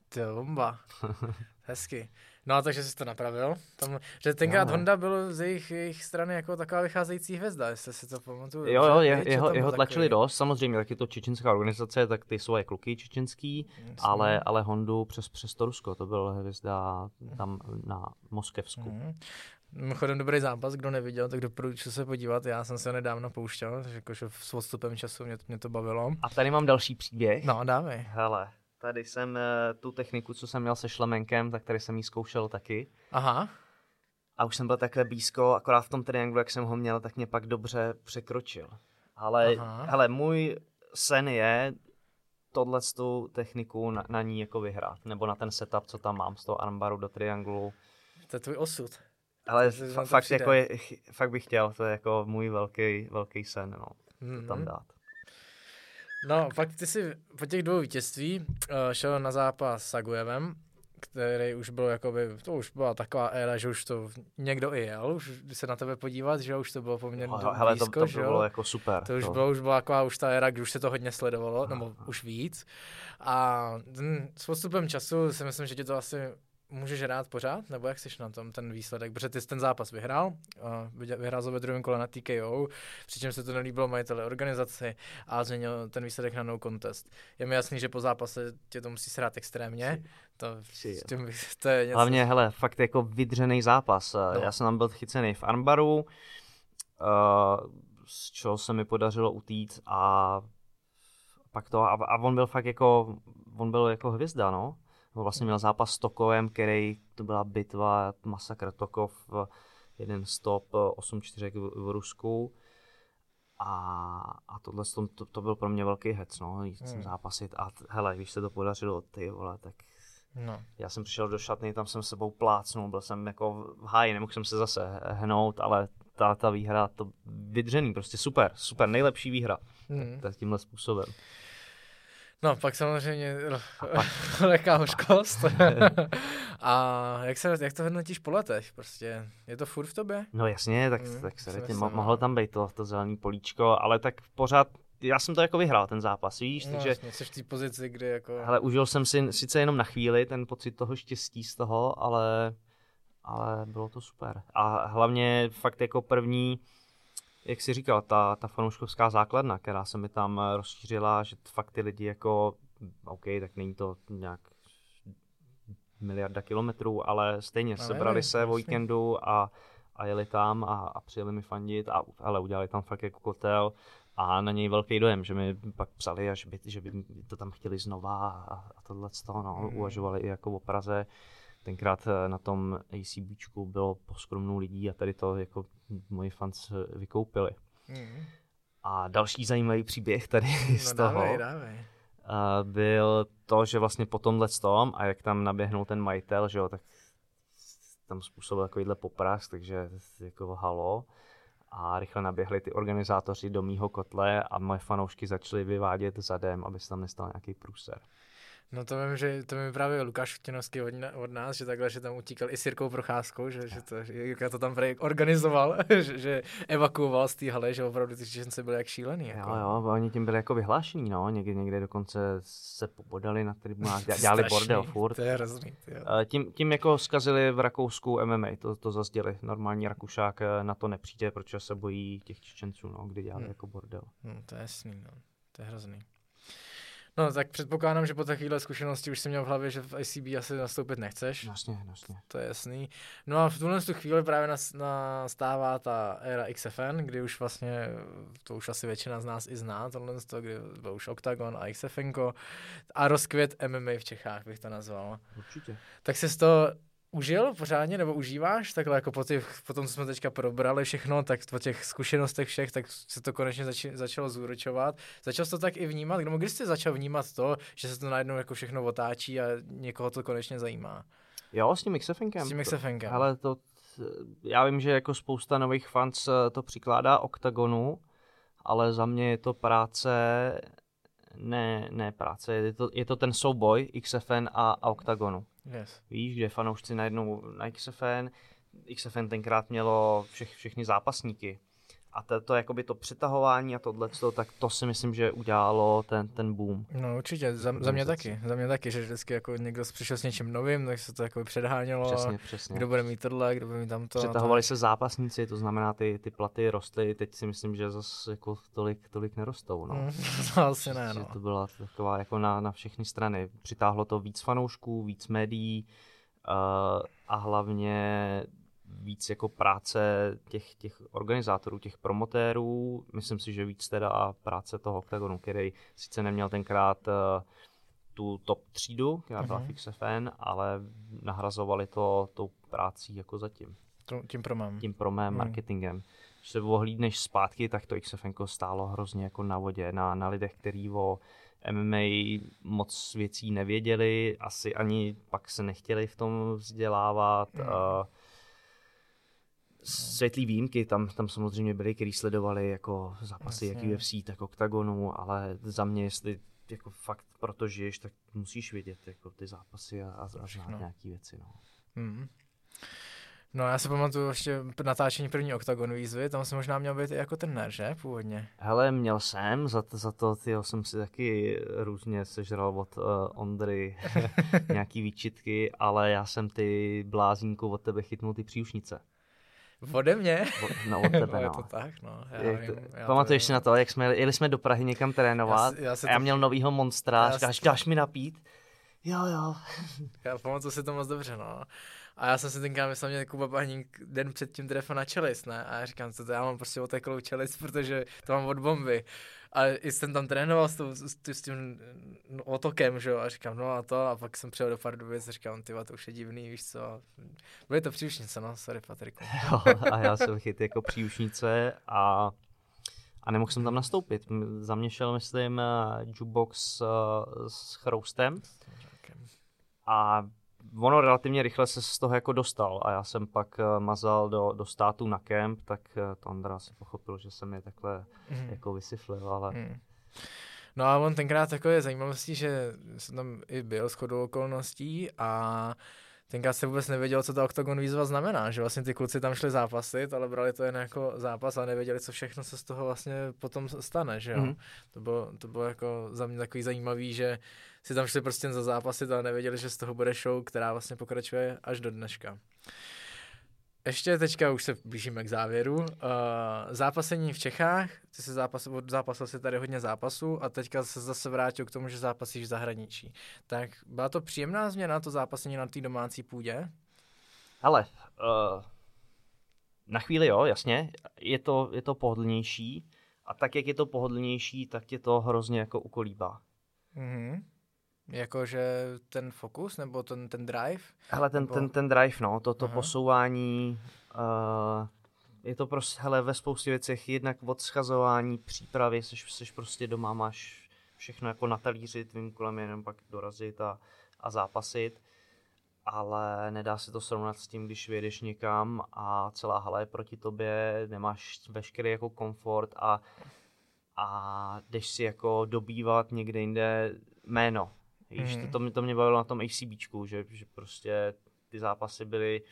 To bomba. Hezky. No a takže jsi to napravil. Tam, že tenkrát no. Honda byl z jejich, jejich strany jako taková vycházející hvězda, jestli si to pamatuju. Jo, jo, je, jeho, jeho tlačili dost, samozřejmě, taky to čečenská organizace, tak ty jsou kluky čečenský, Jasně. ale, ale Hondu přes, přes to Rusko, to byl hvězda tam na Moskevsku. Mm. Mimochodem dobrý zápas, kdo neviděl, tak doporučuji se podívat. Já jsem se nedávno pouštěl, jakože s odstupem času mě, mě to bavilo. A tady mám další příběh. No, dávej. Hele, Tady jsem uh, tu techniku, co jsem měl se šlemenkem, tak tady jsem ji zkoušel taky. Aha. A už jsem byl takhle blízko, akorát v tom trianglu, jak jsem ho měl, tak mě pak dobře překročil. Ale hele, můj sen je tohle tu techniku na, na ní jako vyhrát, nebo na ten setup, co tam mám z toho armbaru do trianglu. To je tvůj osud. Ale fa- fakt, jako je, fakt bych chtěl, to je jako můj velký, velký sen, no, mm-hmm. to tam mhm. dát. No, fakt ty si po těch dvou vítězství uh, šel na zápas s Agujevem, který už byl jakoby, to už byla taková éra, že už to někdo i jel, už se na tebe podívat, že už to bylo poměrně no, hele, blízko, to, to že bylo jako super. To už, to... Bylo, už byla taková už ta éra, kdy už se to hodně sledovalo, nebo už víc. A ten, s postupem času si myslím, že ti to asi můžeš hrát pořád, nebo jak jsi na tom ten výsledek? Protože ty jsi ten zápas vyhrál, vyhrál ve druhém kole na TKO, přičemž se to nelíbilo majitele organizaci a změnil ten výsledek na no contest. Je mi jasný, že po zápase tě to musí srát extrémně. To, s tím, to je něco... Hlavně, hele, fakt jako vydřený zápas. No. Já jsem tam byl chycený v armbaru, uh, z čeho se mi podařilo utít a pak to, a, a on byl fakt jako, on byl jako hvězda, no vlastně měl zápas s Tokovem, který to byla bitva, masakr Tokov, jeden stop, 8-4 v, v Rusku. A, a tohle to, to, byl pro mě velký hec, no, jít hmm. zápasit a hele, když se to podařilo, ty vole, tak No. Já jsem přišel do šatny, tam jsem sebou plácnul, byl jsem jako v háji, nemohl jsem se zase hnout, ale ta, ta výhra, to vydřený, prostě super, super, nejlepší výhra. Hmm. Tak tímhle způsobem. No, pak samozřejmě lehká hořkost. a jak, se, jak to hodnotíš po letech? Prostě je to furt v tobě? No jasně, tak, Mm, tak se mo- myslím, mohlo no. tam být to, to zelený políčko, ale tak pořád, já jsem to jako vyhrál ten zápas, víš, No, takže jasně, jsi v té pozici, kdy jako... hele, užil jsem si sice jenom na chvíli ten pocit toho štěstí z toho, ale, ale bylo to super. A hlavně fakt jako první, jak jsi říkal, ta, ta fanouškovská základna, která se mi tam eh, rozšířila, že fakt ty lidi jako, OK, tak není to nějak miliarda kilometrů, ale stejně No, sebrali ne, se o víkendu a, a jeli tam a, a přijeli mi fandit a ale udělali tam fakt jako kotel a na něj velký dojem, že mi pak psali, a že by, že by to tam chtěli znova a, a tohle z toho, no, Mhm. uvažovali i jako o Praze. Tenkrát eh, na tom ACBčku bylo poskromnou lidí a tady to jako moji fans eh, vykoupili. Mm. A další zajímavý příběh tady z No toho dávej, dávej. eh, byl to, že vlastně po tomhle tom a jak tam naběhnul ten majitel, že jo, tak tam způsobil takovýhle poprask, takže jako halo. A rychle naběhli ty organizátoři do mýho kotle a moje fanoušky začaly vyvádět zadem, aby se tam nestal nějaký průser. No to vím, že to mi právě Lukáš Chutinovský od, od nás, že takhle, že tam utíkal i s Jirkou Procházkou, že, že to, že Jirka to tam organizoval, že, že evakuoval z té hale, že opravdu ty Čečence byli jak šílený. Jako. Jo, jo, oni tím byli jako vyhlášení, no, někdy, někde dokonce se pobodali na tribunách, dělali Strašný, bordel furt. To je hrozný. Eh, Tím, tím jako zkazili v Rakousku MMA, to, to zazděli. Normální Rakušák eh, na to nepřijde, protože se bojí těch Čečenců, no, kdy dělali Hmm. jako bordel. No, to je jasný, no. To je hrozný. No, tak předpokládám, že po takovéhle zkušenosti už jsem měl v hlavě, že v ICB asi nastoupit nechceš. Jasně, jasně. To je jasný. No a v tuhle tu chvíli právě nas, nastává ta éra XFN, kdy už vlastně, to už asi většina z nás i zná, tohle z toho, kdy byl už Octagon a XFN a rozkvět MMA v Čechách, bych to nazval. Určitě. Tak se z toho užil pořádně, nebo užíváš? Takhle jako po, těch, po tom, co jsme teďka probrali všechno, tak po těch zkušenostech všech, tak se to konečně zači, začalo zúročovat. Začal jsi to tak i vnímat? Nebo kdy jsi začal vnímat to, že se to najednou jako všechno otáčí a někoho to konečně zajímá? Jo, s tím XFNkem. S tím XFNkem. Ale to, já vím, že jako spousta nových fans eh, to přikládá OKTAGONu, ale za mě je to práce, ne, ne práce, je to, je to ten souboj XFN a, a OKTAGONu. Yes. Víš, kde fanoušci najednou na XFN, XFN tenkrát mělo všech, všechny zápasníky. A to, to jakoby to přetahování a tohle, tak to si myslím, že udělalo ten, ten boom. No určitě, za, za mě taky, za mě taky, že vždycky jako někdo přišel s něčím novým, tak se to jako předhánělo, Přesně, přesně. kdo bude mít tohle, kdo bude mít tamto. Přetahovali se zápasníci, to znamená, ty, ty platy rostly, teď si myslím, že zase jako tolik, tolik nerostou. No. No, to asi ne, Že no. To byla taková jako na, na všechny strany. Přitáhlo to víc fanoušků, víc médií uh, a hlavně víc jako práce těch, těch organizátorů, těch promotérů. Myslím si, že víc teda a práce toho Octagonu, který sice neměl tenkrát uh, tu top třídu, která byla Mhm. v XFN, ale nahrazovali to tou prácí jako zatím To- Tím promem. tím promém Hmm. marketingem. Když se ohlídneš zpátky, tak to XFN stálo hrozně jako na vodě, na, na lidech, kteří o MMA moc věcí nevěděli, asi ani pak se nechtěli v tom vzdělávat. Hmm. Uh, světlý výjimky, tam, tam samozřejmě byli, kteří sledovali jako zápasy jak. UFC, tak OKTAGONu, ale za mě, jestli jako fakt proto žiješ, tak musíš vědět jako ty zápasy a, a, a Všechno. znát nějaký věci. No. Mm. No já si pamatuju ještě natáčení první OKTAGON výzvy, tam jsem možná měl být i jako trenér, že? Původně. Hele, měl jsem, za to, za to tyjo, jsem si taky různě sežral od uh, Ondry nějaký výčitky, ale já jsem ty blázínku od tebe chytnul ty příušnice. Ode mě? No, od tebe, je no. to tak, no. Já Jak vím, to, já pamatuješ to si na to, jak jsme jeli, jeli jsme do Prahy někam trénovat Já já a já to- měl novýho monstra, já říkáš, to- dáš mi napít? Jo, jo. Já pamatuju si to moc dobře, no. A já jsem si tenkrát myslel, že Kuba Bahník den předtím trefil na čelist, ne? A já říkám, co to já mám prostě oteklou čelist, protože to mám od bomby. A jsem tam trénoval s, tou, s, s, s tím no, otokem, že jo, a říkám, no a to, a pak jsem přijel do Pardubic a říkám, ty to už je divný, víš co. Byly to příušnice, no, sorry Patriku. jo. A já jsem chyt jako příušnice a, a nemohl jsem tam nastoupit. Za mě šel, myslím, eh, jukebox eh, s chroustem a ono relativně rychle se z toho jako dostal a já jsem pak uh, mazal do, do státu na kemp, tak uh, to Andra si pochopil, že jsem je takhle mm. jako vysiflil, ale... Mm. No a on tenkrát takové zajímavostí, že jsem tam i byl shodou okolností a tenkrát se vůbec nevěděl, co ta Octagon výzva znamená, že vlastně ty kluci tam šli zápasit, ale brali to jen jako zápas a nevěděli, co všechno se z toho vlastně potom stane, že jo. Mm-hmm. To, bylo, to bylo jako za mě takový zajímavý, že si tam šli prostě za zápasit a nevěděli, že z toho bude show, která vlastně pokračuje až do dneška. Ještě teďka už se blížíme k závěru. Uh, zápasení v Čechách, ty se zápas, zápasil si tady hodně zápasů a teďka se zase vrátil k tomu, že zápasíš v zahraničí. Tak byla to příjemná změna, to zápasení na té domácí půdě? Ale uh, na chvíli jo, jasně, je to, je to pohodlnější a tak, jak je to pohodlnější, tak je to hrozně jako ukolíbá. Mm-hmm. Jakože ten fokus nebo ten, ten drive? Hele, ten, nebo... ten, ten drive, no, to, to uh-huh. posouvání, uh, je to prostě, hele, ve spoustě věcech, jednak od schazování, přípravy, jsi, jsi prostě doma, máš všechno jako na talíři, tvým kolem jenom pak dorazit a, a zápasit, ale nedá se to srovnat s tím, když vyjedeš někam a celá hala je proti tobě, nemáš veškerý jako komfort a, a jdeš si jako dobývat někde jinde jméno, Víš, mm. to, to, mě, to mě bavilo na tom ACBčku, že, že prostě ty zápasy byly,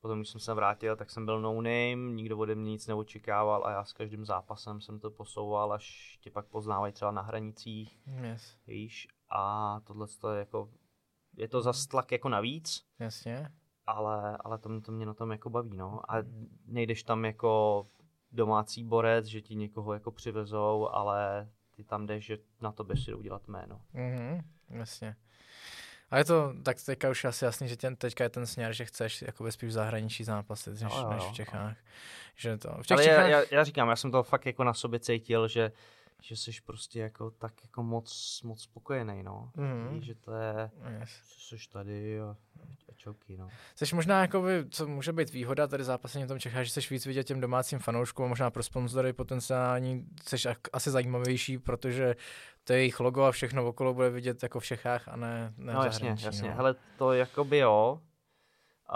potom když jsem se vrátil, tak jsem byl no name, nikdo ode mě nic neočekával a já s každým zápasem jsem to posouval, až tě pak poznávají třeba na hranicích, yes. víš, a tohle to je jako, je to zas tlak jako navíc, Jasně. ale, ale to, to mě na tom jako baví, no, a nejdeš tam jako domácí borec, že ti někoho jako přivezou, ale ty tam jdeš, že na to si udělat jméno. Mm-hmm. Jasně. A je to, tak teďka už asi jasný, že tě, teďka je ten směr, že chceš jako spíš v zahraničí zápasit, než, no, než v Čechách. Že to, v těch Ale Čechách... já, já, já, říkám, já jsem to fakt jako na sobě cítil, že, že jsi prostě jako tak jako moc, moc spokojený, no. Mm-hmm. Že to je, yes. jsi tady a čoky, no. Jsi možná, jakoby, co může být výhoda tady zápasení v tom Čechách, že jsi víc vidět těm domácím fanouškům a možná pro sponzory potenciální jsi asi zajímavější, protože to jejich logo a všechno okolo bude vidět jako v Čechách a ne, ne No jasně, jasně. No. Hele, to jakoby jo.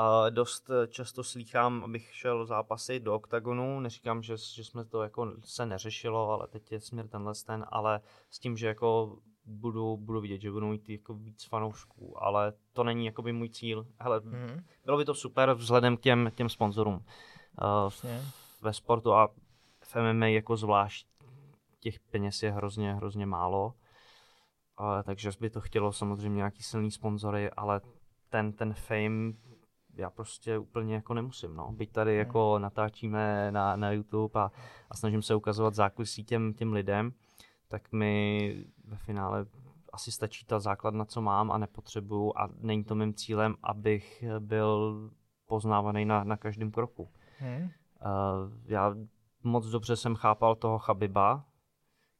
A dost často slýchám, abych šel zápasy do oktagonu. Neříkám, že, že jsme to jako se neřešilo, ale teď je směr tenhle ten, ale s tím, že jako budu, budu vidět, že budu mít jako víc fanoušků, ale to není jakoby můj cíl. Hele, mm-hmm. bylo by to super vzhledem k těm, těm sponzorům uh, ve sportu a v MMA jako zvlášť těch peněz je hrozně, hrozně málo. Uh, takže by to chtělo samozřejmě nějaký silný sponzory, ale ten, ten fame já prostě úplně jako nemusím, no. Byť tady mm. jako natáčíme na, na YouTube a, a snažím se ukazovat zákulisí těm, těm lidem, tak mi ve finále asi stačí ta základna, co mám a nepotřebuju a není to mým cílem, abych byl poznávaný na, na každém kroku. Hmm. Uh, já moc dobře jsem chápal toho Chabiba,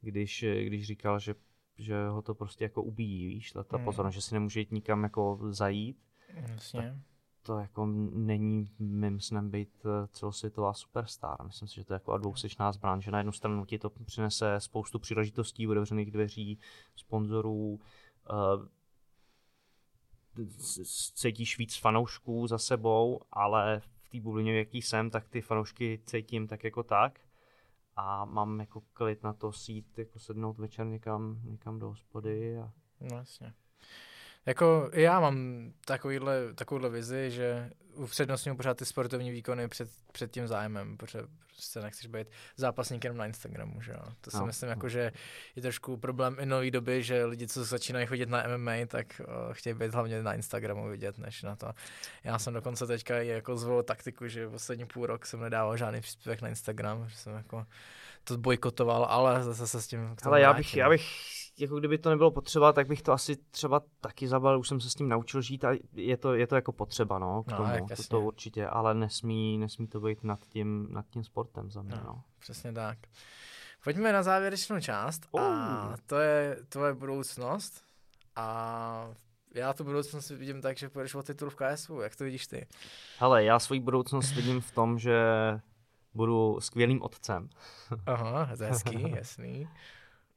když, když říkal, že, že ho to prostě jako ubíjí, víš, ta, ta hmm. pozornost, že si nemůže jít nikam jako zajít. Jasně to jako není mým snem být eh, celosvětová superstar. Myslím si, že to je jako dvousečná zbraň, že na jednu stranu ti to přinese spoustu příležitostí, otevřených dveří, sponzorů, uh, cítíš víc fanoušků za sebou, ale v té bublině, jaký jsem, tak ty fanoušky cítím tak jako tak a mám jako klid na to sít, jako sednout večer někam, někam do hospody. A... No jasně. Jako já mám takovýhle, takovouhle vizi, že upřednostňuji pořád ty sportovní výkony před, před tím zájmem, protože prostě nechceš být zápasníkem na Instagramu, že jo. To si no. myslím, jako, že je trošku problém i nový doby, že lidi, co začínají chodit na MMA, tak uh, chtějí být hlavně na Instagramu vidět, než na to. Já jsem dokonce teďka i jako zvolil taktiku, že poslední půl rok jsem nedával žádný příspěvek na Instagram, že jsem jako to bojkotoval, ale zase se s tím Ale já bych, já bych jako kdyby to nebylo potřeba, tak bych to asi třeba taky zabal, už jsem se s tím naučil žít a je to, je to jako potřeba, no, k no, tomu, to, to, určitě, ale nesmí, nesmí to být nad tím, nad tím sportem za mě, no. no. Přesně tak. Pojďme na závěrečnou část uh. a to je tvoje budoucnost a já tu budoucnost vidím tak, že půjdeš o titul v KSU, jak to vidíš ty? Hele, já svoji budoucnost vidím v tom, že budu skvělým otcem. Aha, to je hezký, jasný.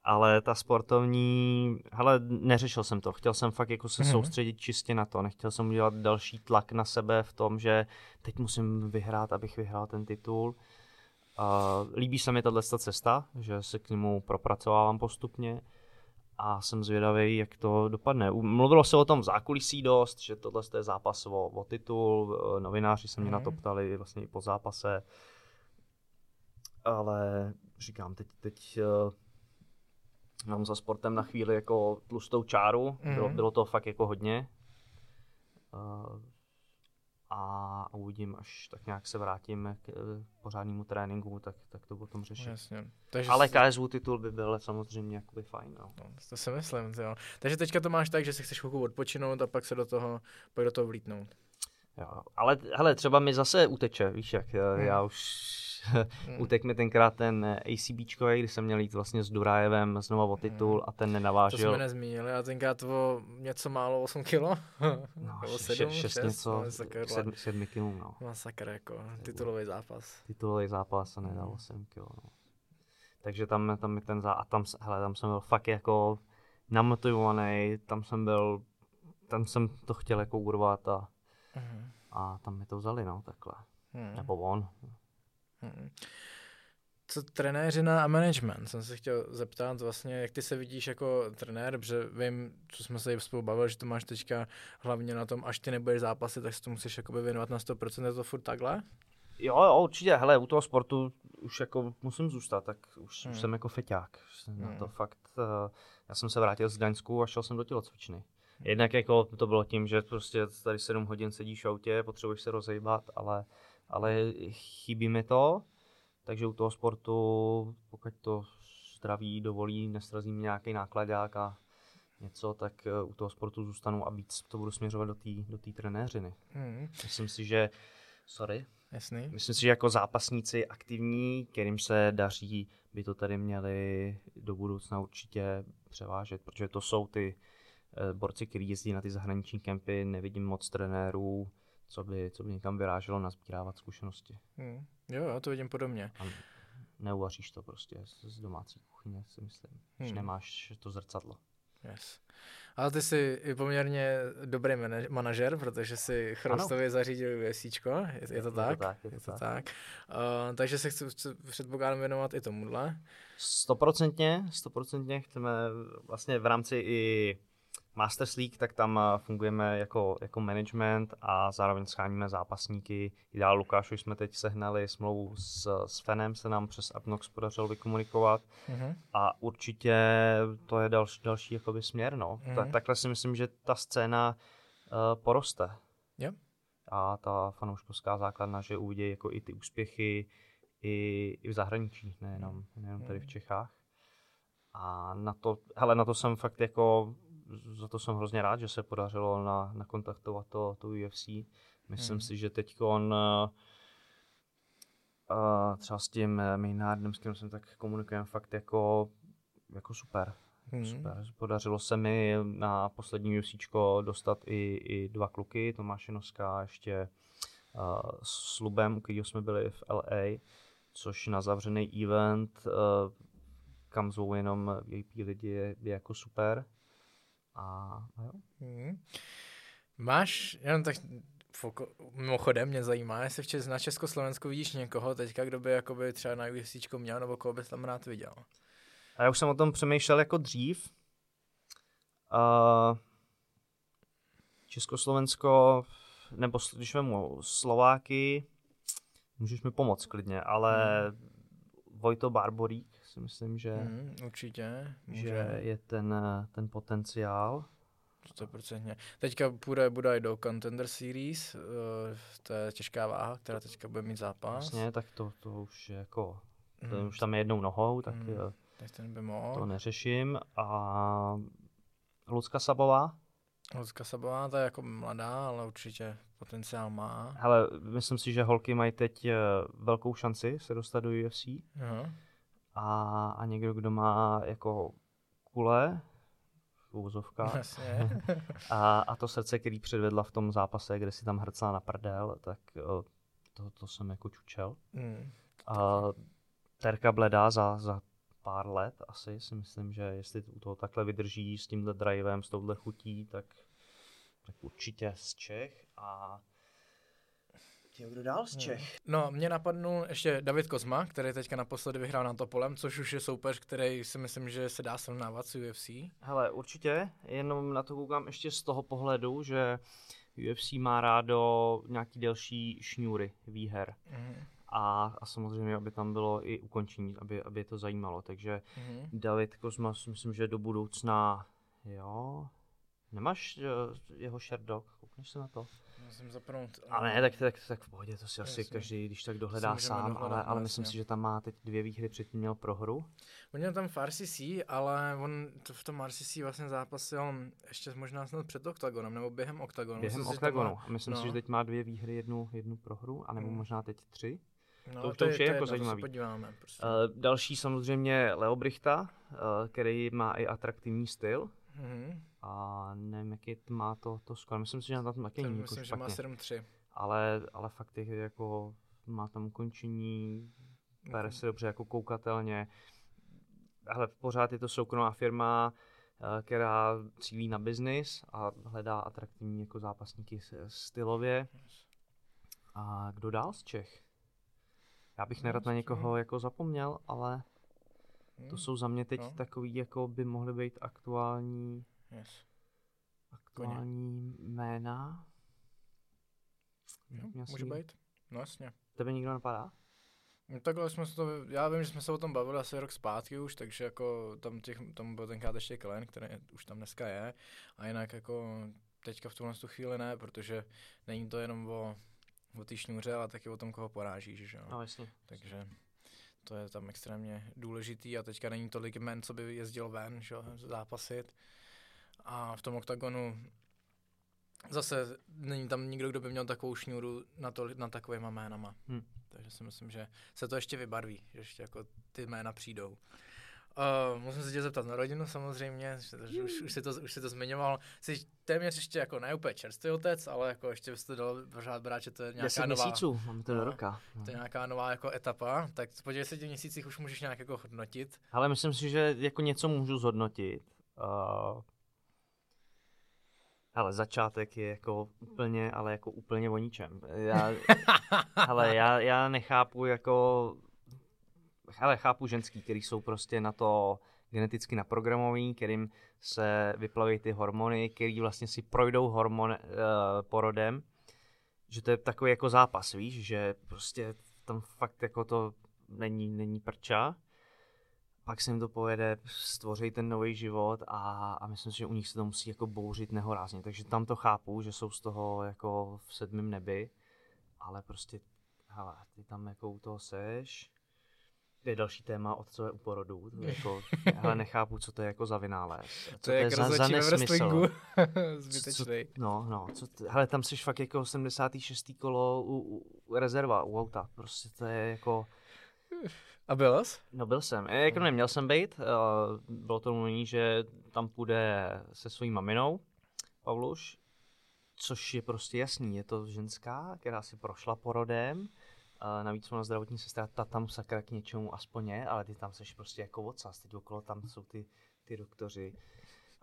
Ale ta sportovní, hele, neřešil jsem to, chtěl jsem fakt jako se mm-hmm. soustředit čistě na to, nechtěl jsem udělat další tlak na sebe v tom, že teď musím vyhrát, abych vyhrál ten titul. Uh, líbí se mi tato cesta, že se k němu propracovávám postupně a jsem zvědavý, jak to dopadne. Mluvilo se o tom v zákulisí dost, že tohle je zápas o, o titul, novináři se mě mm. na to mhm. ptali vlastně i po zápase, ale říkám, teď, teď uh, mám za sportem na chvíli jako tlustou čáru, mm. bylo, bylo to fakt jako hodně. Uh, a uvidím, až tak nějak se vrátím k eh, pořádnému tréninku, tak, tak to potom řeším. Jasně. Takže Ale KSU titul by byl samozřejmě jakoby fajn. No. no to si myslím, jo. Takže teďka to máš tak, že si chceš chvilku odpočinout a pak se do toho, pak do toho vlítnout. Jo, ale hele, třeba mi zase uteče, víš jak, hmm. já už hmm. utek mi tenkrát ten ACBčkový, kdy jsem měl jít vlastně s Durajevem znova o titul hmm. a ten nenavážil. To jsme nezmínili, a tenkrát o něco málo 8 kilo? no, 7, 6, 6 něco, 7, 7 kilo, no. Masakr, jako titulový zápas. Titulový zápas a nedal 8 hmm. kilo, no. Takže tam, tam mi ten zá... A tam, hele, tam jsem byl fakt jako namotivovaný, tam jsem byl, tam jsem to chtěl jako urvat a, hmm. a tam mi to vzali, no, takhle. Hmm. Nebo on. Hmm. Co trenéřina a management? Jsem se chtěl zeptat vlastně, jak ty se vidíš jako trenér, protože vím, co jsme se spolu bavili, že to máš teďka hlavně na tom, až ty nebudeš zápasy, tak se to musíš jakoby věnovat na 100%, je to furt takhle? Jo, jo, určitě, hele, u toho sportu už jako musím zůstat, tak už, hmm. už jsem jako feťák. Hmm. Na to fakt, uh, já jsem se vrátil z Daňsku a šel jsem do tělocvičny. Jednak jako to bylo tím, že prostě tady 7 hodin sedíš v autě, potřebuješ se rozejbat, ale ale chybí mi to, takže u toho sportu, pokud to zdraví dovolí, nestrazím nějaký nákladák a něco, tak eh, u toho sportu zůstanu a víc to budu směřovat do té do trenéřiny. Hmm. Myslím si, že sorry, Jasný. Myslím si, že jako zápasníci aktivní, kterým se daří, by to tady měli do budoucna určitě převážet, protože to jsou ty eh, borci, kteří jezdí na ty zahraniční kempy, nevidím moc trenérů, co by, co by někam vyráželo nazbírávat zkušenosti. Hmm. Jo, já to vidím podobně. A neuvaříš to prostě z, domácí kuchyně, si myslím, hmm. když nemáš to zrcadlo. Yes. Ale ty jsi i poměrně dobrý manažer, protože si Chrostově zařídil USCčko, je, je to tak? Je to tak. Je to, je to tak. tak. Uh, takže se chci, chci předpokládám věnovat i tomuhle. Stoprocentně, stoprocentně chceme vlastně v rámci i Masters League, tak tam eh, fungujeme jako, jako management a zároveň scháníme zápasníky. Ideál Lukáš, už jsme teď sehnali smlouvu s, s Fenem, se nám přes Abnox podařilo vykomunikovat mm-hmm. a určitě to je další, další jakoby směr. No. Mm-hmm. Tak, takhle si myslím, že ta scéna uh, poroste. Yep. A ta fanouškovská základna, že uvidí jako i ty úspěchy i, i v zahraničí, nejenom, nejenom tady v mhm. Čechách. A na to, hele, na to jsem fakt jako za to jsem hrozně rád, že se podařilo na, nakontaktovat to, to UFC. Myslím hmm. si, že teď on uh, třeba s tím Maynardem, s kterým jsem tak komunikujeme, fakt jako, jako super. Hmm. super. Podařilo se mi na poslední UFC dostat i, i dva kluky, Tomáše Noska ještě uh, s Lubem, u kterého jsme byli v LA, což na zavřený event, uh, kam zvou jenom VIP lidi, je, je jako super. A, a jo. Hmm. Máš, jenom tak mimochodem mě zajímá, jestli v Čes, na Československu vidíš někoho teďka, kdo by jakoby třeba na UFC měl, nebo koho bys tam rád viděl? A já už jsem o tom přemýšlel jako dřív. Uh, Československo, nebo když vemu Slováky, můžeš mi pomoct klidně, ale hmm. Vojto Barborík si myslím, že, mm, určitě, může. že je ten, ten potenciál. 100%. Teďka půjde Budaj do Contender Series, uh, to je těžká váha, která teďka bude mít zápas. Vlastně, tak to, to už je jako, to mm. už tam je jednou nohou, tak, mm. tak ten by mohl. to neřeším. A Lucka Sabová? Lucka Sabová, ta je jako mladá, ale určitě potenciál má. Hele, myslím si, že holky mají teď eh, velkou šanci se dostat do UFC. Uh-huh a, a někdo, kdo má jako kule, úzovka, a, a to srdce, který předvedla v tom zápase, kde si tam hrcela na prdel, tak to, to jsem jako čučel. Mm. A Terka Bledá za, za pár let asi, si myslím, že jestli u toho takhle vydrží s tímhle drivem, s touhle chutí, tak, tak určitě z Čech a Tě, kdo dál z Čech? No, mě napadnul ještě David Kozma, který teďka naposledy vyhrál na Topolem, což už je soupeř, který si myslím, že se dá srovnávat s UFC. Hele, určitě, jenom na to koukám ještě z toho pohledu, že UFC má rádo nějaký delší šňůry výher. Mm. A, a samozřejmě, aby tam bylo i ukončení, aby, aby to zajímalo. Takže mm. David Kozma si myslím, že do budoucna, jo, nemáš uh, jeho Sherdog, koukneš se na to? Musím zapnout. A ne, tak, tak, tak v pohodě, to si jasně. asi každý, když tak dohledá sám, dohledat, ale, ale myslím si, že tam má teď dvě výhry, předtím měl prohru. On měl tam v RCC, ale on to v tom RCC vlastně zápasil ještě možná snad před OKTAGONem, nebo během OKTAGONu. Během OKTAGONu. Má... Myslím no. si, že teď má dvě výhry, jednu, jednu prohru, anebo hmm. možná teď tři. No, to, to, to už je, je jako zajímavý. Podíváme, prostě. uh, další samozřejmě Leo Brichta, uh, který má i atraktivní styl. Mm-hmm. A nevím, jaký má to, to skoro. Myslím si, že na tom taky není Myslím, že má 7-3. Ale, ale fakt je jako, má tam ukončení, bere mm-hmm. se dobře jako koukatelně. Ale pořád je to soukromá firma, eh, která cílí na biznis a hledá atraktivní jako zápasníky stylově. A kdo dál z Čech? Já bych nerad na někoho jako zapomněl, ale to jsou za mě teď no. takový, jako by mohly být aktuální yes. aktuální Koně. jména. Jo, může být. No jasně. Tebe nikdo napadá? No takhle jsme se to, já vím, že jsme se o tom bavili asi rok zpátky už, takže jako tam, těch, tam byl tenkrát ještě Klen, který už tam dneska je, a jinak jako teďka v tuhle chvíli ne, protože není to jenom o, o té šňůře, ale taky o tom, koho poráží, že jo. No jasně. Takže to je tam extrémně důležitý a teďka není tolik men, co by jezdil ven, že, zápasit. A v tom oktagonu zase není tam nikdo, kdo by měl takovou šňůru na, to, na takovýma jménama. Hmm. Takže si myslím, že se to ještě vybarví, že ještě jako ty jména přijdou. Uh, musím se tě zeptat na rodinu samozřejmě, že už, už, si to, už si to zmiňoval. Jsi téměř ještě jako ne úplně čerstvý otec, ale jako ještě byste dal pořád brát, že to je nějaká Deset nová... měsíců, máme to do no, roka. No. To je nějaká nová jako etapa, tak se, v měsících už můžeš nějak jako hodnotit. Ale myslím si, že jako něco můžu zhodnotit. Uh, ale začátek je jako úplně, ale jako úplně o ničem. Já, ale já, já nechápu jako ale chápu ženský, který jsou prostě na to geneticky naprogramovaný, kterým se vyplaví ty hormony, který vlastně si projdou hormon uh, porodem, že to je takový jako zápas, víš, že prostě tam fakt jako to není, není prča. Pak se jim to povede, stvoří ten nový život a, a myslím si, že u nich se to musí jako bouřit nehorázně. Takže tam to chápu, že jsou z toho jako v sedmém nebi, ale prostě, hele, ty tam jako u toho seš, je další téma otcové u porodu. To jako, ale nechápu, co to je jako za vynález. Co to, je, za, za nesmysl. Zbytečný. No, no. Co t- hele, tam jsi fakt jako 76. kolo u, u, rezerva, u auta. Prostě to je jako... A byl jsi? No byl jsem. E, jako neměl jsem být. Bylo to mluvení, že tam půjde se svojí maminou, Pavluš, což je prostě jasný. Je to ženská, která si prošla porodem Uh, navíc ona zdravotní sestra, ta tam sakra k něčemu aspoň je, ale ty tam seš prostě jako ocas, teď okolo tam jsou ty, ty doktoři.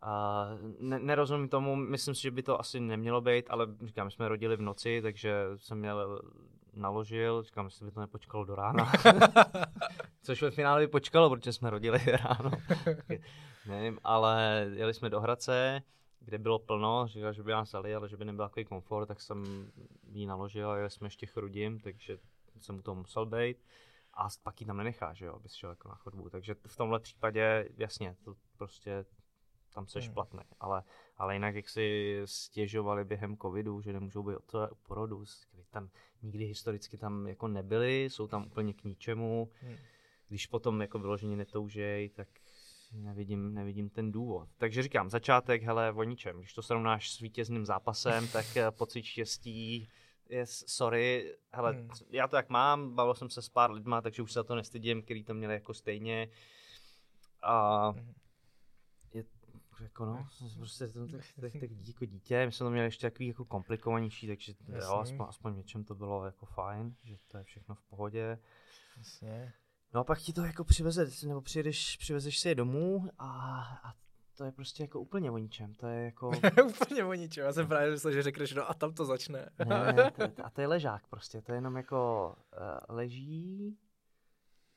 Uh, ne, nerozumím tomu, myslím si, že by to asi nemělo být, ale říkám, my jsme rodili v noci, takže jsem měl naložil, říkám, jestli by to nepočkalo do rána. Což ve finále by počkalo, protože jsme rodili ráno. Nevím, ale jeli jsme do Hradce, kde bylo plno, říkal, že by nás dali, ale že by nebyl takový komfort, tak jsem jí naložil a jeli jsme ještě chrudím, takže jsem mu to musel být a pak ji tam nenechá, že jo, abys šel jako na chodbu. Takže v tomhle případě, jasně, to prostě tam seš hmm. platný. Ale, ale jinak, jak si stěžovali během covidu, že nemůžou být od porodu, tam nikdy historicky tam jako nebyli, jsou tam úplně k ničemu. Hmm. Když potom jako vyloženě netoužej, tak nevidím, nevidím ten důvod. Takže říkám, začátek, hele, o ničem. Když to srovnáš s vítězným zápasem, tak eh, pocit štěstí, yes, sorry, hele, hmm. já to jak mám, bavil jsem se s pár lidma, takže už se za to nestydím, který to měli jako stejně. A hmm. Je jako no, prostě to, tak, tak, tak jako dítě, my jsme to měli ještě takový jako komplikovanější, takže Jasně. jo, aspoň, aspoň něčem to bylo jako fajn, že to je všechno v pohodě. Jasně. No a pak ti to jako přiveze, nebo přijedeš, přivezeš si je domů a, a to je prostě jako úplně o ničem. To je jako... úplně o ničem. Já jsem právě myslel, že řekneš, no a tam to začne. ne, ne, to, a to je ležák prostě. To je jenom jako uh, leží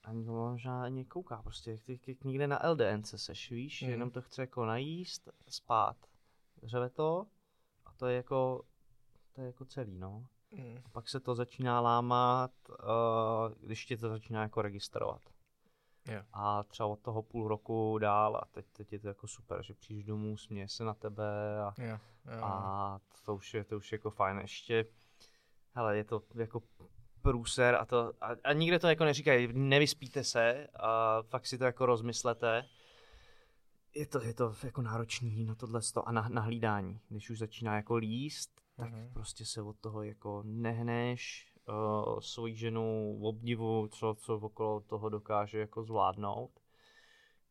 a možná ani kouká prostě. Ty, ty nikde na LDNC seš, víš? Mm. Jenom to chce jako najíst, spát. Řeve to a to je jako, to je jako celý, no. Mm. A pak se to začíná lámat, uh, když tě to začíná jako registrovat. Yeah. A třeba od toho půl roku dál a teď, teď je to jako super, že přijdeš domů, směje se na tebe a, yeah. Yeah. a to už je to už je jako fajn. Ještě, hele, je to jako průser a, to, a, a nikde to jako neříkají, nevyspíte se a fakt si to jako rozmyslete. Je to, je to jako náročný na tohle a na, na hlídání. Když už začíná jako líst, tak mm-hmm. prostě se od toho jako nehneš, uh, svoji ženu v obdivu, co, co okolo toho dokáže jako zvládnout.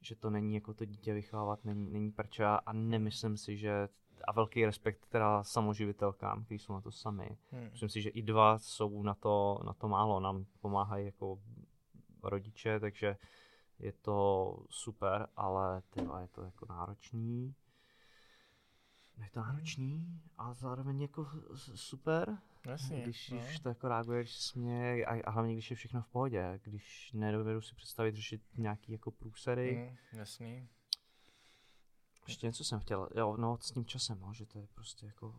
Že to není jako to dítě vychovávat, není, není prča a nemyslím si, že a velký respekt teda samoživitelkám, kteří jsou na to sami. Hmm. Myslím si, že i dva jsou na to, na to málo, nám pomáhají jako rodiče, takže je to super, ale tyva, je to jako náročný. Je to náročný a zároveň jako super, Jasně, když, no. když to jako reaguje, když se směje a, a hlavně když je všechno v pohodě, když nedovedu si představit řešit nějaký jako průsery. Mm, jasný. Ještě něco jsem chtěl, jo, no s tím časem, no, že to je prostě jako,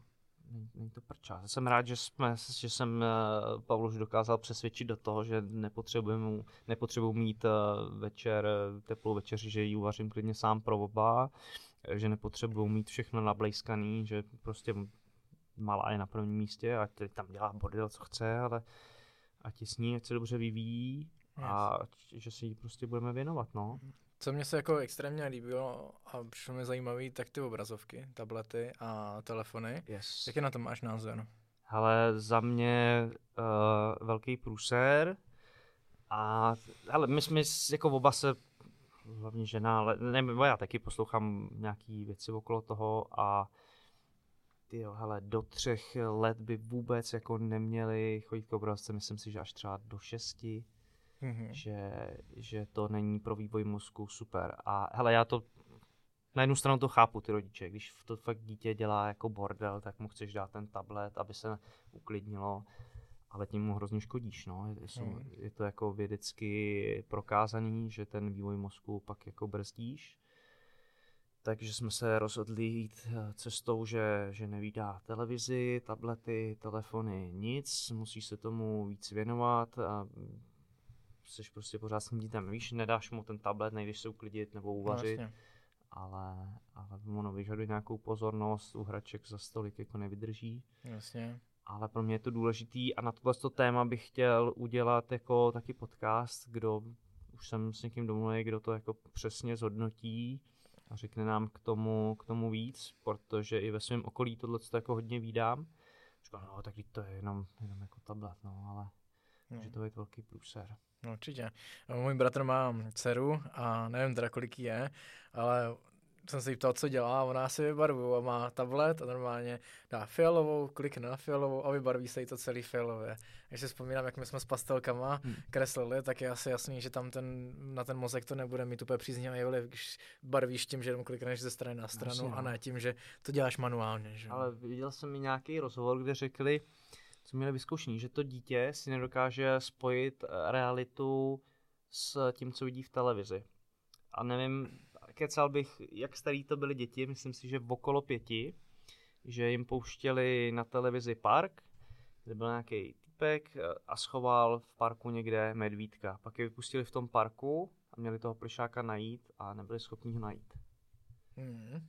není, není to prča. Jsem rád, že, jsme, že jsem uh, dokázal přesvědčit do toho, že nepotřebuji, nepotřebuji mít uh, večer, teplou večeři, že ji uvařím klidně sám pro oba, že nepotřebuji mít všechno nablejskaný, že prostě malá je na prvním místě a tam dělá bordel, co chce, ale ať je s ní, ať se dobře vyvíjí a že si ji prostě budeme věnovat, no. Co mě se jako extrémně líbilo a přišlo mi zajímavý, tak ty obrazovky, tablety a telefony. Yes. Jaký na to máš názor? Ale za mě uh, velký průser a ale my jsme jako oba se hlavně žena, ale ne, já taky poslouchám nějaký věci okolo toho a ty hele, do třech let by vůbec jako neměli chodit k obrazce, myslím si, že až třeba do šesti mm-hmm. že, že to není pro vývoj mozku super. A hele, já to na jednu stranu to chápu, ty rodiče, když to fakt dítě dělá jako bordel, tak mu chceš dát ten tablet, aby se uklidnilo, ale tím mu hrozně škodíš, no. Je, mm. je to jako vědecky prokázaný, že ten vývoj mozku pak jako brzdíš. Takže jsme se rozhodli jít eh, cestou, že, že nevídá televizi, tablety, telefony, nic, musí se tomu víc věnovat a jsi prostě pořád s tím dítem. Víš, nedáš mu ten tablet, nejdeš se uklidit nebo uvařit, no, ale, ale ono vyžaduje nějakou pozornost, u hraček za stolik jako nevydrží. Jasně. Ale pro mě je to důležitý a na tohle téma bych chtěl udělat jako taky podcast, kdo už jsem s někým domluvený, kdo to jako přesně zhodnotí a řekne nám k tomu, k tomu víc, protože i ve svém okolí tohle to jako hodně vídám. Říkám, no tak to je jenom, jenom jako tablet, no ale no. může to být velký průser. No určitě. Můj bratr má dceru a nevím teda kolik je, ale jsem se jí ptal, co dělá, a ona si vybarvuje a má tablet a normálně dá fialovou, klikne na fialovou a vybarví se jí to celý fialové. Když si vzpomínám, jak my jsme s pastelkama hmm. kreslili, tak je asi jasný, že tam ten, na ten mozek to nebude mít úplně příznivý vliv, když barvíš tím, že jenom klikneš ze strany na stranu Asi, a ne tím, že to děláš manuálně. Že? Ale viděl jsem i nějaký rozhovor, kde řekli, co měli vyzkoušení, že to dítě si nedokáže spojit eh, realitu s tím, co vidí v televizi. A nevím, kecal bych, jak starý to byly děti, myslím si, že v okolo pěti, že jim pouštěli na televizi park, kde byl nějaký typek eh, a schoval v parku někde medvídka. Pak je vypustili v tom parku a měli toho plišáka najít a nebyli schopni ho najít. Mm.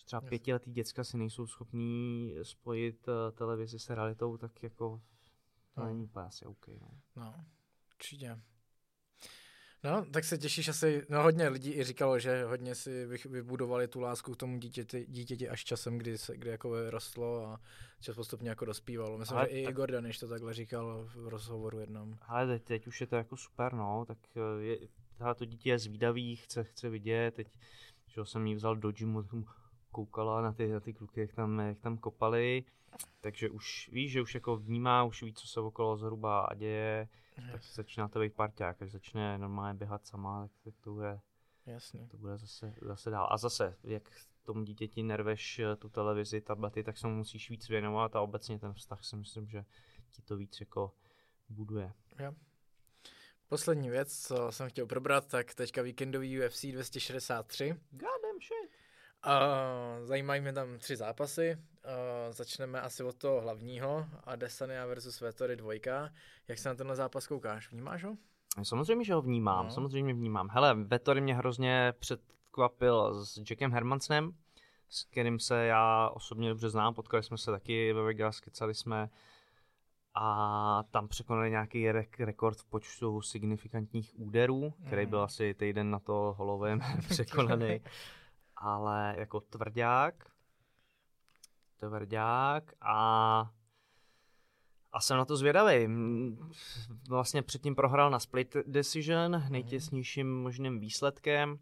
Že třeba pětiletý děcka si nejsou schopní spojit uh, televizi s realitou, tak jako to no. není úplně asi OK. No, no určitě. No, tak se těšíš asi, no hodně lidí i říkalo, že hodně si vybudovali tu lásku k tomu dítěti, dítěti až časem, kdy, se, kdy jako rostlo a čas postupně jako dospívalo. Myslím, Ale že tak... i Gordon ještě to takhle říkal v rozhovoru jednom. Ale teď, teď už je to jako super, no, tak eh, je, to dítě je zvídavý, chce, chce vidět, teď, že jsem jí vzal do gymu, koukala na ty, na ty kluky, jak tam, jak tam kopali, takže už víš, že už jako vnímá, už ví, co se okolo zhruba a děje, tak začíná to být parťák, až začne normálně běhat sama, tak, tak to bude, Jasně. to bude zase, zase dál. A zase, jak tomu dítěti nerveš eh, tu televizi, tablety, tak se mu musíš víc věnovat a obecně ten vztah si myslím, že ti to víc jako buduje. Jo. Poslední věc, co jsem chtěl probrat, tak teďka víkendový UFC 263. God damn shit. Uh, zajímají mě tam tři zápasy. Uh, začneme asi od toho hlavního. Adesanya versus Vettori dvojka. Jak se na tenhle zápas koukáš? Vnímáš ho? Samozřejmě, že ho vnímám, No. samozřejmě vnímám. Hele, Vettori mě hrozně předkvapil s Jackem Hermansnem, s kterým se já osobně dobře znám, potkali jsme se taky ve Vegas, kecali jsme a tam překonali nějaký rek- rekord v počtu signifikantních úderů, který byl Mhm. asi týden na to holovém překonaný, ale jako tvrdák, tvrdák a a jsem na to zvědavý. Vlastně předtím prohrál na split decision, nejtěsnějším možným výsledkem.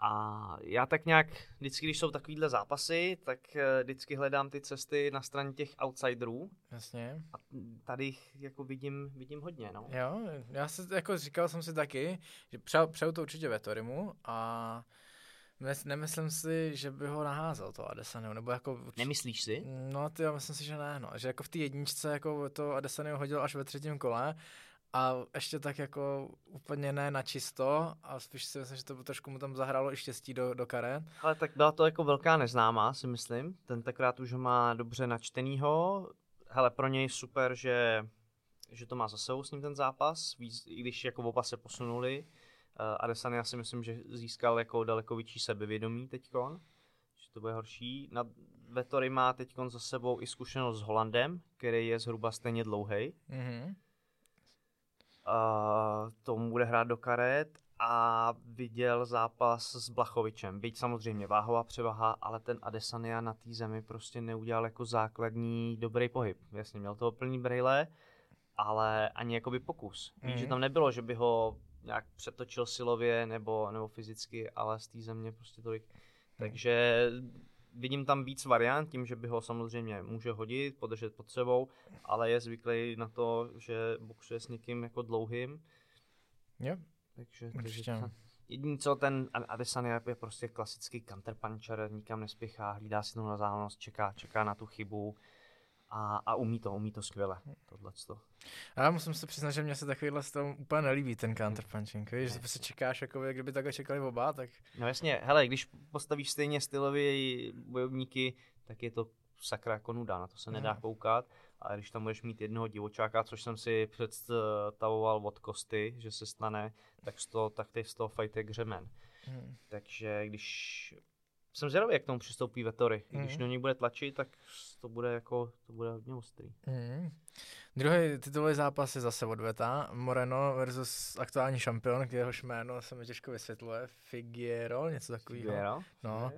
A já tak nějak, vždycky, když jsou takovýhle zápasy, tak eh, vždycky hledám ty cesty na straně těch outsiderů. Jasně. A tady jich jako vidím, vidím hodně, no. Jo, já si jako říkal jsem si taky, že přeju, to určitě Vettorimu a nemyslím si, že by ho naházel to Adesanya, nebo jako... Nemyslíš si? No ty, já myslím si, že ne, no. Že jako v té jedničce jako to Adesanya hodil až ve třetím kole a ještě tak jako úplně ne na čisto a spíš si myslím, že to trošku mu tam zahrálo i štěstí do, do karet. Ale tak byla to jako velká neznámá, si myslím. Tentokrát už ho má dobře načtenýho. Hele, pro něj super, že, že to má za sebou s ním ten zápas, víc, i když jako oba se posunuli. Uh, Adesanya si myslím, že získal jako daleko větší sebevědomí teďkon, že to bude horší. Na Vettori má teďkon za sebou i zkušenost s Holandem, který je zhruba stejně dlouhý. Mhm. Uh, tomu bude hrát do karet a viděl zápas s Blachovičem. Byť samozřejmě váhová převaha, ale ten Adesanya na té zemi prostě neudělal jako základní dobrý pohyb. Jasně, měl toho plný brejle, ale ani jakoby pokus. Víš, Mhm. že tam nebylo, že by ho nějak přetočil silově nebo, nebo fyzicky, ale z té země prostě tolik. Takže vidím tam víc variant, tím, že by ho samozřejmě může hodit, podržet pod sebou, ale je zvyklý na to, že boxuje s někým jako dlouhým. Jo, Takže, Určitě. takže jediný co, ten Adesanya je prostě klasický counterpuncher, nikam nespěchá, hlídá si to na záhlenost, čeká, čeká na tu chybu a, a umí to, umí to skvěle, tohleto. A já musím se přiznat, že mě se takovýhle z toho úplně nelíbí, ten counterpunching, víš, že prostě čekáš, jako by- kdyby takhle čekali oba, tak No jasně, hele, když postavíš stejně stylově bojovníky, tak je to sakra jako nuda, na to se nedá Mhm. koukat. A když tam budeš mít jednoho divočáka, což jsem si představoval od Kosty, že se stane, tak z toho, tak teď z toho fight je křemen. hm, Takže když jsem zvědavý, jak tomu přistoupí Vettori. Mm. Když Mhm. do něj bude tlačit, tak to bude jako, to bude hodně ostrý. Mm. Druhý titulový zápas je zase odveta. Moreno versus aktuální šampion, jehož jméno se mi těžko vysvětluje. Figuero, něco takového. Figueroa? No,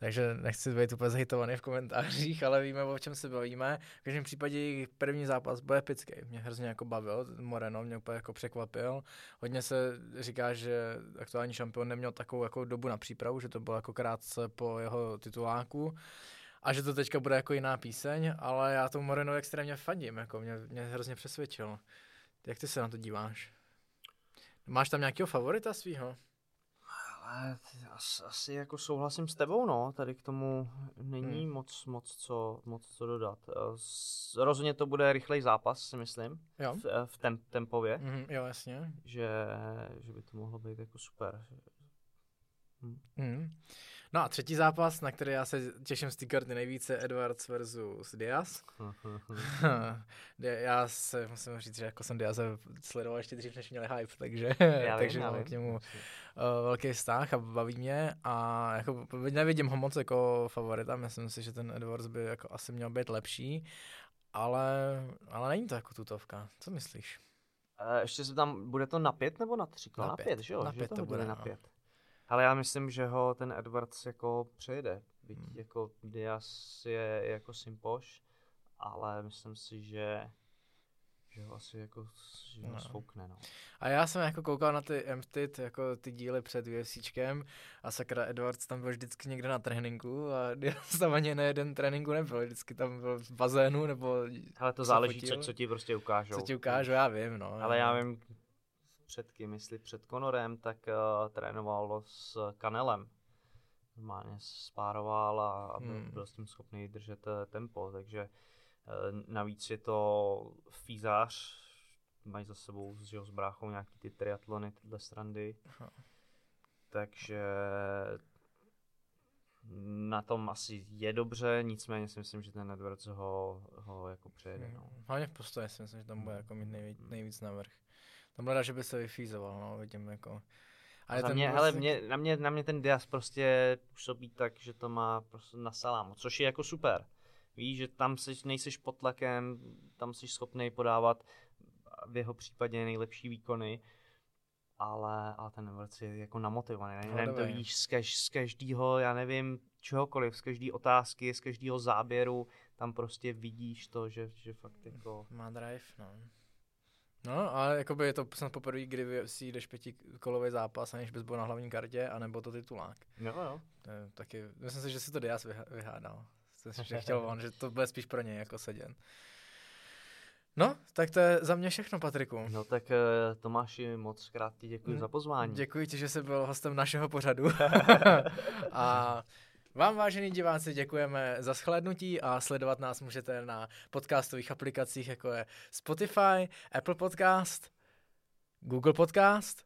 takže nechci být úplně zahitovaný v komentářích, ale víme, o čem se bavíme. V každém případě jejich první zápas byl epický. Mě hrozně jako bavil, Moreno mě úplně jako překvapil. Hodně se říká, že aktuální šampion neměl takovou jako dobu na přípravu, že to bylo jako krátce po jeho tituláku a že to teďka bude jako jiná píseň, ale já tomu Moreno extrémně fandím, jako mě, mě hrozně přesvědčil. Jak ty se na to díváš? Máš tam nějakého favorita svýho? Ale asi, asi jako souhlasím s tebou, no, tady k tomu není Hmm. moc, moc, co, moc co dodat. Eh, Rozhodně to bude rychlej zápas, si myslím, Jo. v, eh, v tem, tempově, Mhm, jo, jasně. že, že by to mohlo být jako super. Mm. No a třetí zápas, na který já se těším z té karty nejvíce, Edwards versus Diaz. já se musím říct, že jako jsem Diaze sledoval ještě dřív, než měli hype, takže, Já takže vím, mám k němu uh, velký vztah a baví mě a jako nevidím ho moc jako favorita, myslím si, že ten Edwards by jako asi měl být lepší, ale, ale není to jako tutovka. Co myslíš? Eh, Ještě se tam, bude to na pět nebo na tři? Na Na, pět. pět, že jo? Na že pět to, to bude, na no. Ale já myslím, že ho ten Edwards jako přejede. Byť Hmm. jako Diaz je, jako simpoš, ale myslím si, že, že ho asi jako že ho No. svoukne, no. A já jsem jako koukal na ty Emptit, jako ty díly před UFCčkem a sakra Edwards tam byl vždycky někde na tréninku a já tam ani na jeden tréninku nebyl, vždycky tam byl v bazénu nebo Ale to záleží, co, fotil. co ti prostě ukážou. co ti ukážu, já vím, no. Ale já vím, před kým, jestli před Conorem, tak uh, trénoval s Kanelem. Normálně spároval a, a byl, Hmm. byl s tím schopný držet eh, tempo, takže eh, navíc je to fízář, mají za sebou s, že jo, s bráchou nějaký ty triatlony, tyhle strandy. Aha. Takže na tom asi je dobře, nicméně si myslím, že ten Edwards ho, ho jako přejede. No. Mm, Hlavně v postoji si myslím, že tam bude jako mít nejvíc, nejvíc navrh. Bude rád, že by se vyfízoval, no, vidím jako. Ale ten mě, byl hele, mě, na, mě, na mě ten Diaz prostě působí tak, že to má prostě na salámu, což je jako super. Víš, že tam seš, nejseš pod tlakem, tam jsi schopný podávat v jeho případě nejlepší výkony, ale, ale ten Edwards je jako namotivovaný. Ne, nevím, to vidíš z, kaž, z každého, já nevím, čehokoliv, z každé otázky, z každého záběru, tam prostě vidíš to, že, že fakt jako... Má drive, no. No, ale jakoby je to snad poprvé, kdy si jdeš pětikolový zápas, aniž bys byl na hlavní kartě, anebo to titulák. Jo, jo. To je taky, myslím si, že si to Diaz vyhádal. Myslím, že chtěl on, že to bude spíš pro něj jako seděn. No, tak to je za mě všechno, Patriku. No tak eh, Tomáši, moc krát ti děkuji Mm, za pozvání. Děkuji ti, že jsi byl hostem našeho pořadu. a vám, vážení diváci, děkujeme za shlédnutí a sledovat nás můžete na podcastových aplikacích, jako je Spotify, Apple Podcast, Google Podcast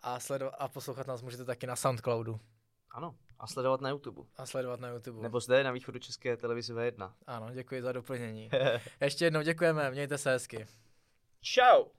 a, sledo- a poslouchat nás můžete taky na Soundcloudu Ano, a sledovat na YouTube. a sledovat na YouTube. Nebo zde na východu České televize V1. Ano, děkuji za doplnění. Ještě jednou děkujeme, mějte se hezky. Ciao!